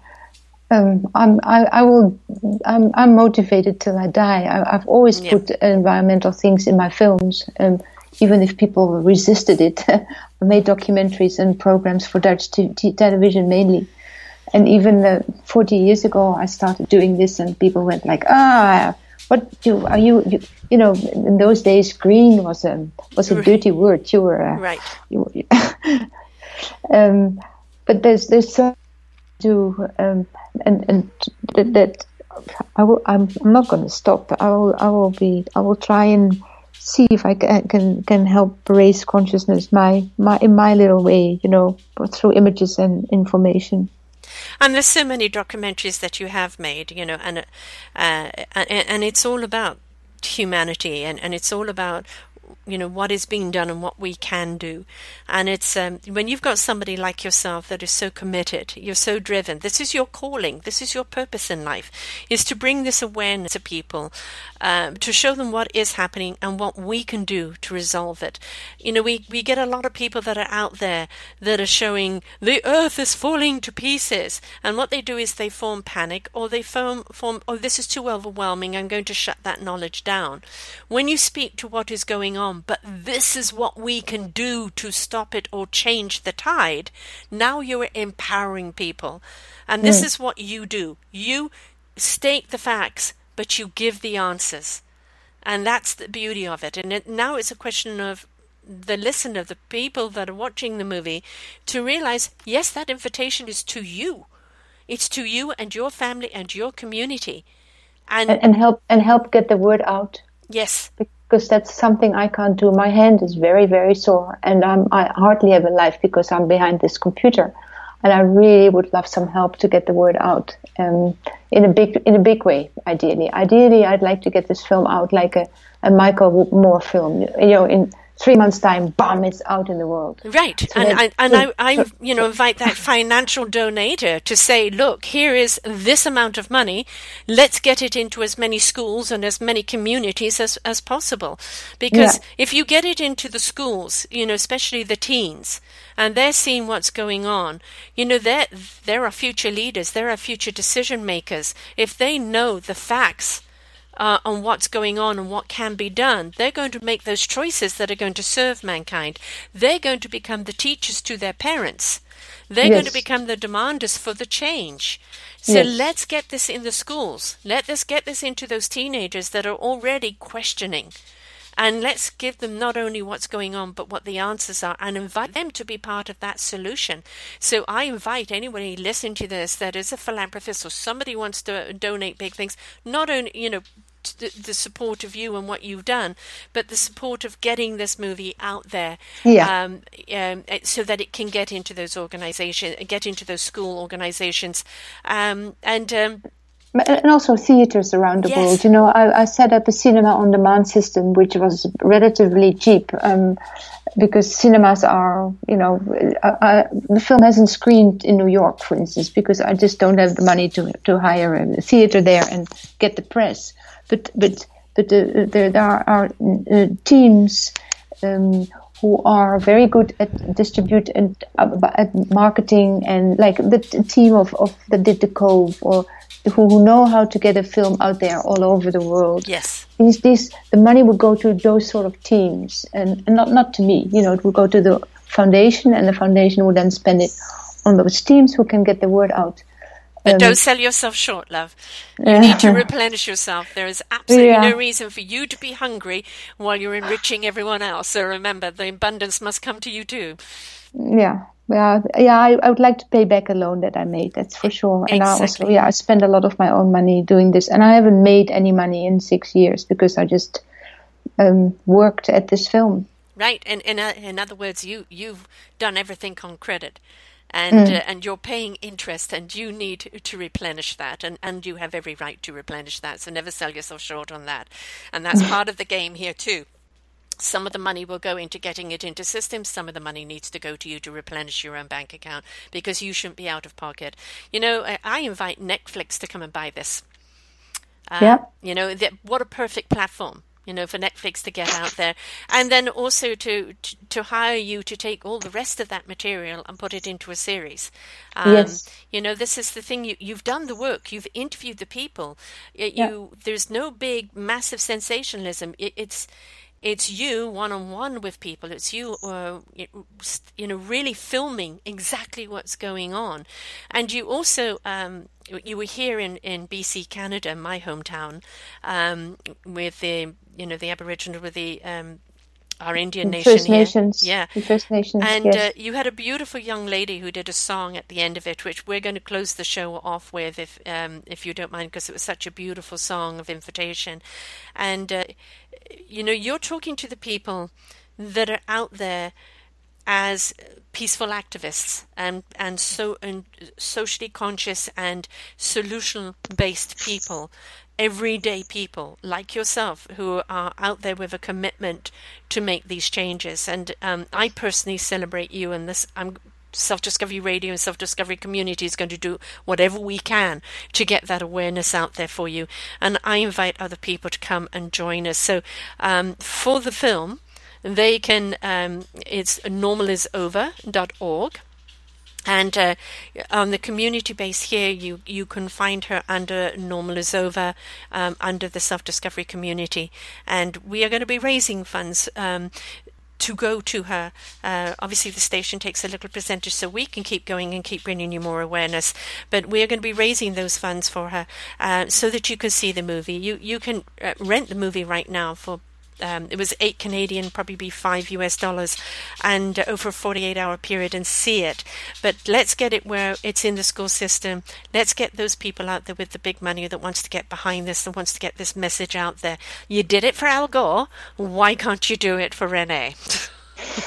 um, I'm, I, I, will, I'm, I'm motivated till I die. I, have always yeah. put environmental things in my films, um, even if people resisted it. I made documentaries and programs for Dutch t- t- television mainly. And even uh, 40 years ago, I started doing this, and people went like, "Ah, what you are you, you? You know, in those days, green was a was a dirty word. You were uh, right. You, um, but there's there's so do um, and and that, that I will I'm, I'm not going to stop. I will I will be I will try and see if I can can, can help raise consciousness my, my in my little way you know through images and information. And there's so many documentaries that you have made you know and uh, and, and it's all about humanity and, and it's all about you know what is being done and what we can do. And it's um, when you've got somebody like yourself that is so committed you're so driven this is your calling this is your purpose in life is to bring this awareness to people um, to show them what is happening and what we can do to resolve it. You know we, we get a lot of people that are out there that are showing the earth is falling to pieces. And what they do is they form panic or they form form oh this is too overwhelming i'm going to shut that knowledge down. When you speak to what is going on, but this is what we can do to stop it or change the tide. Now you're empowering people. And this mm. is what you do. You state the facts, but you give the answers. And that's the beauty of it. And it, now it's a question of the listener, the people that are watching the movie, to realize yes, that invitation is to you. It's to you and your family and your community. And, and, and help and help get the word out. Yes because that's something I can't do. My hand is very, very sore, and I'm, I hardly have a life because I'm behind this computer. And I really would love some help to get the word out um, in a big, in a big way. Ideally, ideally, I'd like to get this film out like a, a Michael Moore film. You know, in three months' time, bam, it's out in the world. Right, so and I, and I, I, you know, invite that financial donator to say, look, here is this amount of money. Let's get it into as many schools and as many communities as as possible. Because yeah. if you get it into the schools, you know, especially the teens, and they're seeing what's going on, you know, there there are future leaders, there are future decision makers. If they know the facts uh, on what's going on and what can be done, they're going to make those choices that are going to serve mankind. They're going to become the teachers to their parents. They're yes. going to become the demanders for the change. So yes. let's get this in the schools. Let us get this into those teenagers that are already questioning. And let's give them not only what's going on, but what the answers are, and invite them to be part of that solution. So I invite anybody listening to this that is a philanthropist or somebody wants to donate big things, not only, you know, the, the, support of you and what you've done, but the support of getting this movie out there, yeah. um, um, so that it can get into those organizations, get into those school organizations, um, and um, and also theaters around the yes. world. You know, I, I, set up a cinema on demand system, which was relatively cheap. Um, because cinemas are, you know, I, uh, I, uh, the film hasn't screened in New York, for instance, because I just don't have the money to to hire a theater there and get the press but but but uh, there, there are uh, teams um, who are very good at distribute and uh, at marketing and like the team of, of that did the Cove or who, who know how to get a film out there all over the world. Yes, these these the money would go to those sort of teams and, and not not to me. You know, it would go to the foundation and the foundation would then spend it on those teams who can get the word out But um, don't sell yourself short, love. You need to replenish yourself. There is absolutely yeah. no reason for you to be hungry while you're enriching everyone else. So remember, the abundance must come to you too. Yeah, yeah, yeah. I, I would like to pay back a loan that I made. That's for sure. And I also, yeah, I spend a lot of my own money doing this, and I haven't made any money in six years because I just um, worked at this film. Right, and in uh, in other words, you you've done everything on credit and mm. uh, and you're paying interest and you need to replenish that and and you have every right to replenish that so never sell yourself short on that and that's part of the game here too some of the money will go into getting it into systems. Some of the money needs to go to you to replenish your own bank account because you shouldn't be out of pocket. You know, I, I invite Netflix to come and buy this. Uh, yeah. You know, what a perfect platform you know, for Netflix to get out there, and then also to, to, to hire you to take all the rest of that material and put it into a series. Um, yes. You know, this is the thing. You you've done the work. You've interviewed the people. You, yeah. there's no big massive sensationalism. It, it's it's you one on one with people. It's you, uh, you know, really filming exactly what's going on, and you also um, you were here in, in BC, Canada, my hometown, um, with the you know the Aboriginal with the um, our Indian nation First here. Nations. Yeah. First Nations. And yes. uh, you had a beautiful young lady who did a song at the end of it, which we're going to close the show off with, if um, if you don't mind, because it was such a beautiful song of invitation. And uh, you know, you're talking to the people that are out there as peaceful activists and and so and socially conscious and solution based people everyday people like yourself who are out there with a commitment to make these changes. And um, I personally celebrate you and this. I'm Self Discovery Radio and Self Discovery Community is going to do whatever we can to get that awareness out there for you. And I invite other people to come and join us. So um, for the film, they can, um, it's normalisover.org. And uh, on the community base here, you, you can find her under Normal is Over, um, under the self discovery community. And we are going to be raising funds um, to go to her. Uh, obviously, the station takes a little percentage, so we can keep going and keep bringing you more awareness. But we are going to be raising those funds for her uh, so that you can see the movie. You you can uh, rent the movie right now for um, it was eight Canadian, probably be five US dollars, and uh, over a 48 hour period and see it. But let's get it where it's in the school system. Let's get those people out there with the big money that wants to get behind this and wants to get this message out there. You did it for Al Gore. Why can't you do it for Renee?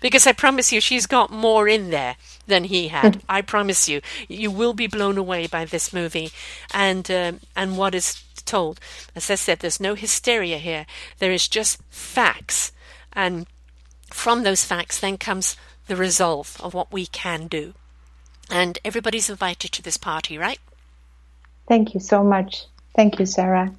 because I promise you, she's got more in there than he had. I promise you, you will be blown away by this movie, and um, and what is told. As I said, there's no hysteria here. There is just facts. And from those facts then comes the resolve of what we can do. And everybody's invited to this party, right? Thank you so much. Thank you, Sarah.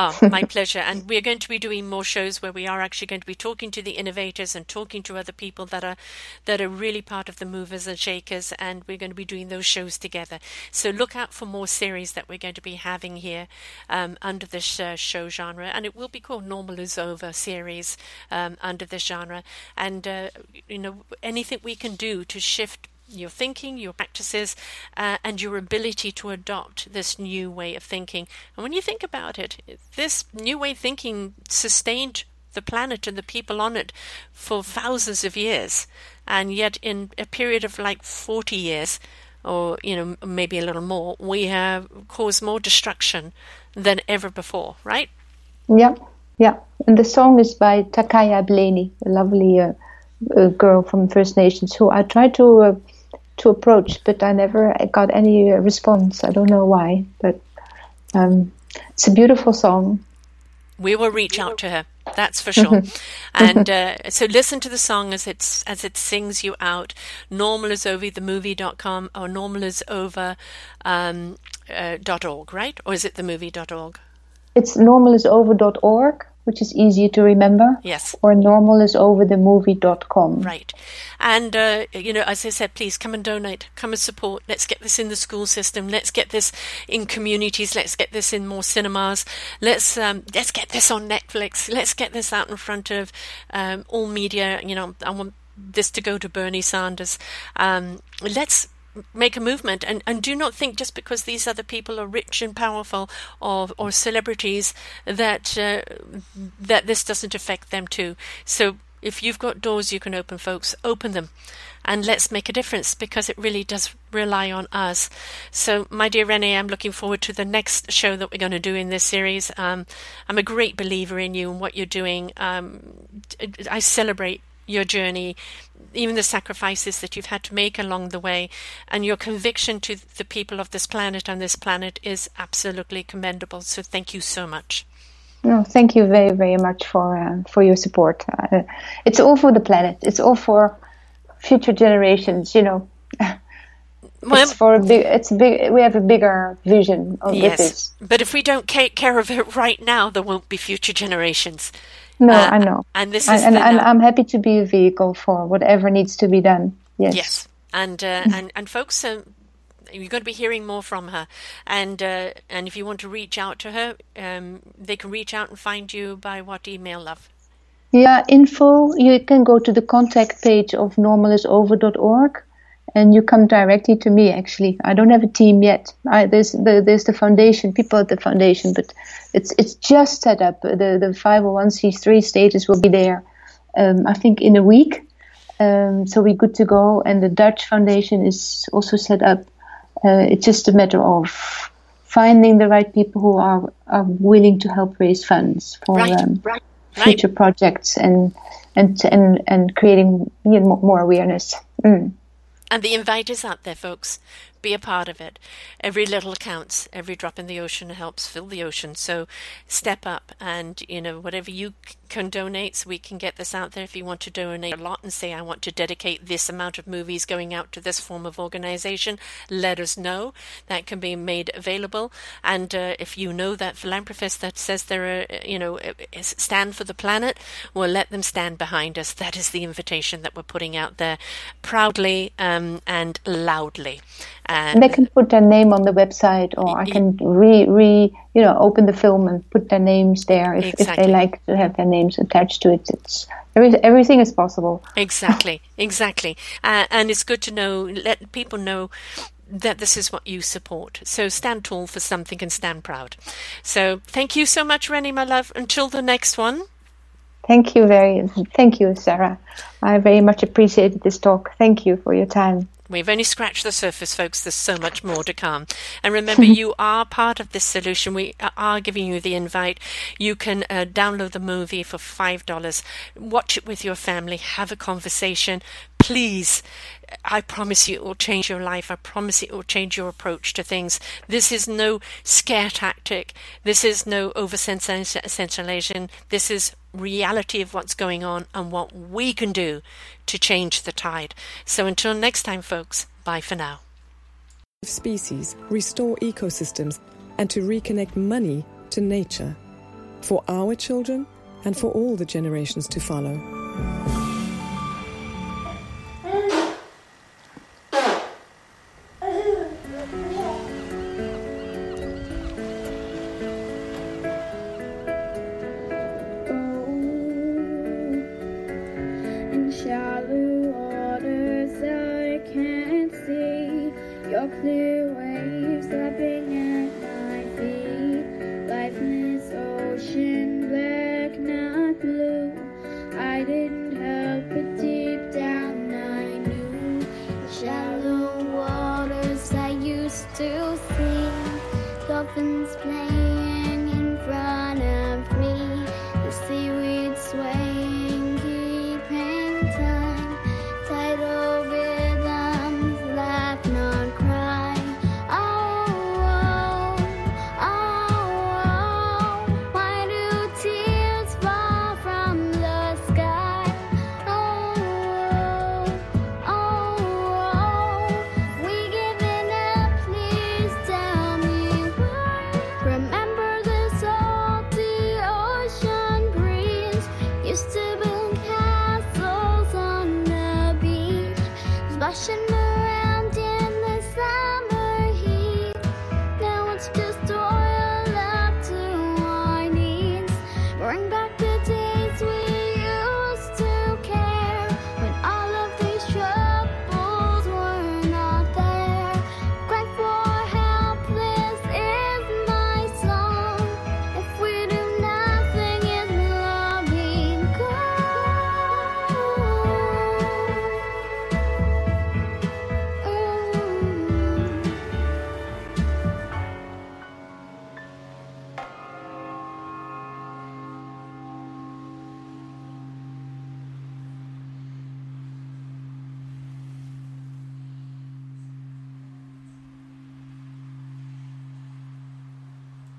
Oh, my pleasure. And we're going to be doing more shows where we are actually going to be talking to the innovators and talking to other people that are that are really part of the movers and shakers. And we're going to be doing those shows together. So look out for more series that we're going to be having here um, under this uh, show genre, and it will be called Normal is Over series um, under this genre. And uh, you know anything we can do to shift your thinking, your practices, uh, and your ability to adopt this new way of thinking. And when you think about it, this new way of thinking sustained the planet and the people on it for thousands of years. And yet, in a period of like 40 years, or you know maybe a little more, we have caused more destruction than ever before, right? Yeah, yeah. And the song is by Takaya Blaney, a lovely uh, uh, girl from First Nations, who I tried to uh, to approach, but I never got any response. I don't know why, but um, it's a beautiful song. We will reach out to her. That's for sure. and uh, so listen to the song as it's as it sings you out. Normal is over the movie.com or normal is over um, uh, dot org, right? Or is it the movie.org? It's normalisover.org which is easier to remember. Yes. Or normalisoverthemovie.com. Right. And, uh, you know, as I said, please come and donate, come and support. Let's get this in the school system. Let's get this in communities. Let's get this in more cinemas. Let's, um, let's get this on Netflix. Let's get this out in front of um, all media. You know, I want this to go to Bernie Sanders. Um, let's make a movement and, and do not think just because these other people are rich and powerful or or celebrities that uh, that this doesn't affect them too. So if you've got doors you can open, folks, open them and let's make a difference because it really does rely on us. So, my dear Renee, I'm looking forward to the next show that we're going to do in this series. Um, I'm a great believer in you and what you're doing. Um, I celebrate your journey, even the sacrifices that you've had to make along the way, and your conviction to the people of this planet and this planet is absolutely commendable. So, thank you so much. No, thank you very, very much for uh, for your support. Uh, it's all for the planet. It's all for future generations. You know, well, it's for a big. It's big. We have a bigger vision of yes, this. But if we don't take care of it right now, there won't be future generations. No, uh, I know. And this is and, and, I'm happy to be a vehicle for whatever needs to be done. Yes. Yes. And uh, and and folks, um, you're going to be hearing more from her. And uh, and if you want to reach out to her, um, they can reach out and find you by what email, love? Yeah, info. You can go to the contact page of normalisover.org and you come directly to me actually i don't have a team yet I, there's the there's the foundation people at the foundation but it's it's just set up the the 501c3 status will be there um, i think in a week um, so we're good to go and the dutch foundation is also set up uh, it's just a matter of finding the right people who are, are willing to help raise funds for right, um, right, future right. projects and and and and creating you know, more awareness. Mm. And the invite is out there, folks be a part of it. Every little counts. Every drop in the ocean helps fill the ocean. So step up and, you know, whatever you can donate so we can get this out there. If you want to donate a lot and say, I want to dedicate this amount of movies going out to this form of organization, let us know. That can be made available. And uh, if you know that philanthropist that says they're, you know, stand for the planet, well, let them stand behind us. That is the invitation that we're putting out there proudly um, and loudly. And they can put their name on the website, or I can re, re you know, open the film and put their names there if, exactly. if they like to have their names attached to it. It's everything is possible. Exactly, exactly, uh, and it's good to know. Let people know that this is what you support. So stand tall for something and stand proud. So thank you so much, Rennie, my love. Until the next one. Thank you very, thank you, Sarah. I very much appreciated this talk. Thank you for your time. We've only scratched the surface, folks. There's so much more to come. And remember, you are part of this solution. We are giving you the invite. You can uh, download the movie for $5. Watch it with your family. Have a conversation. Please I promise you it will change your life. I promise it will change your approach to things. This is no scare tactic. This is no over sensation. This is reality of what's going on and what we can do to change the tide. So until next time, folks, bye for now. Species, restore ecosystems, and to reconnect money to nature for our children and for all the generations to follow.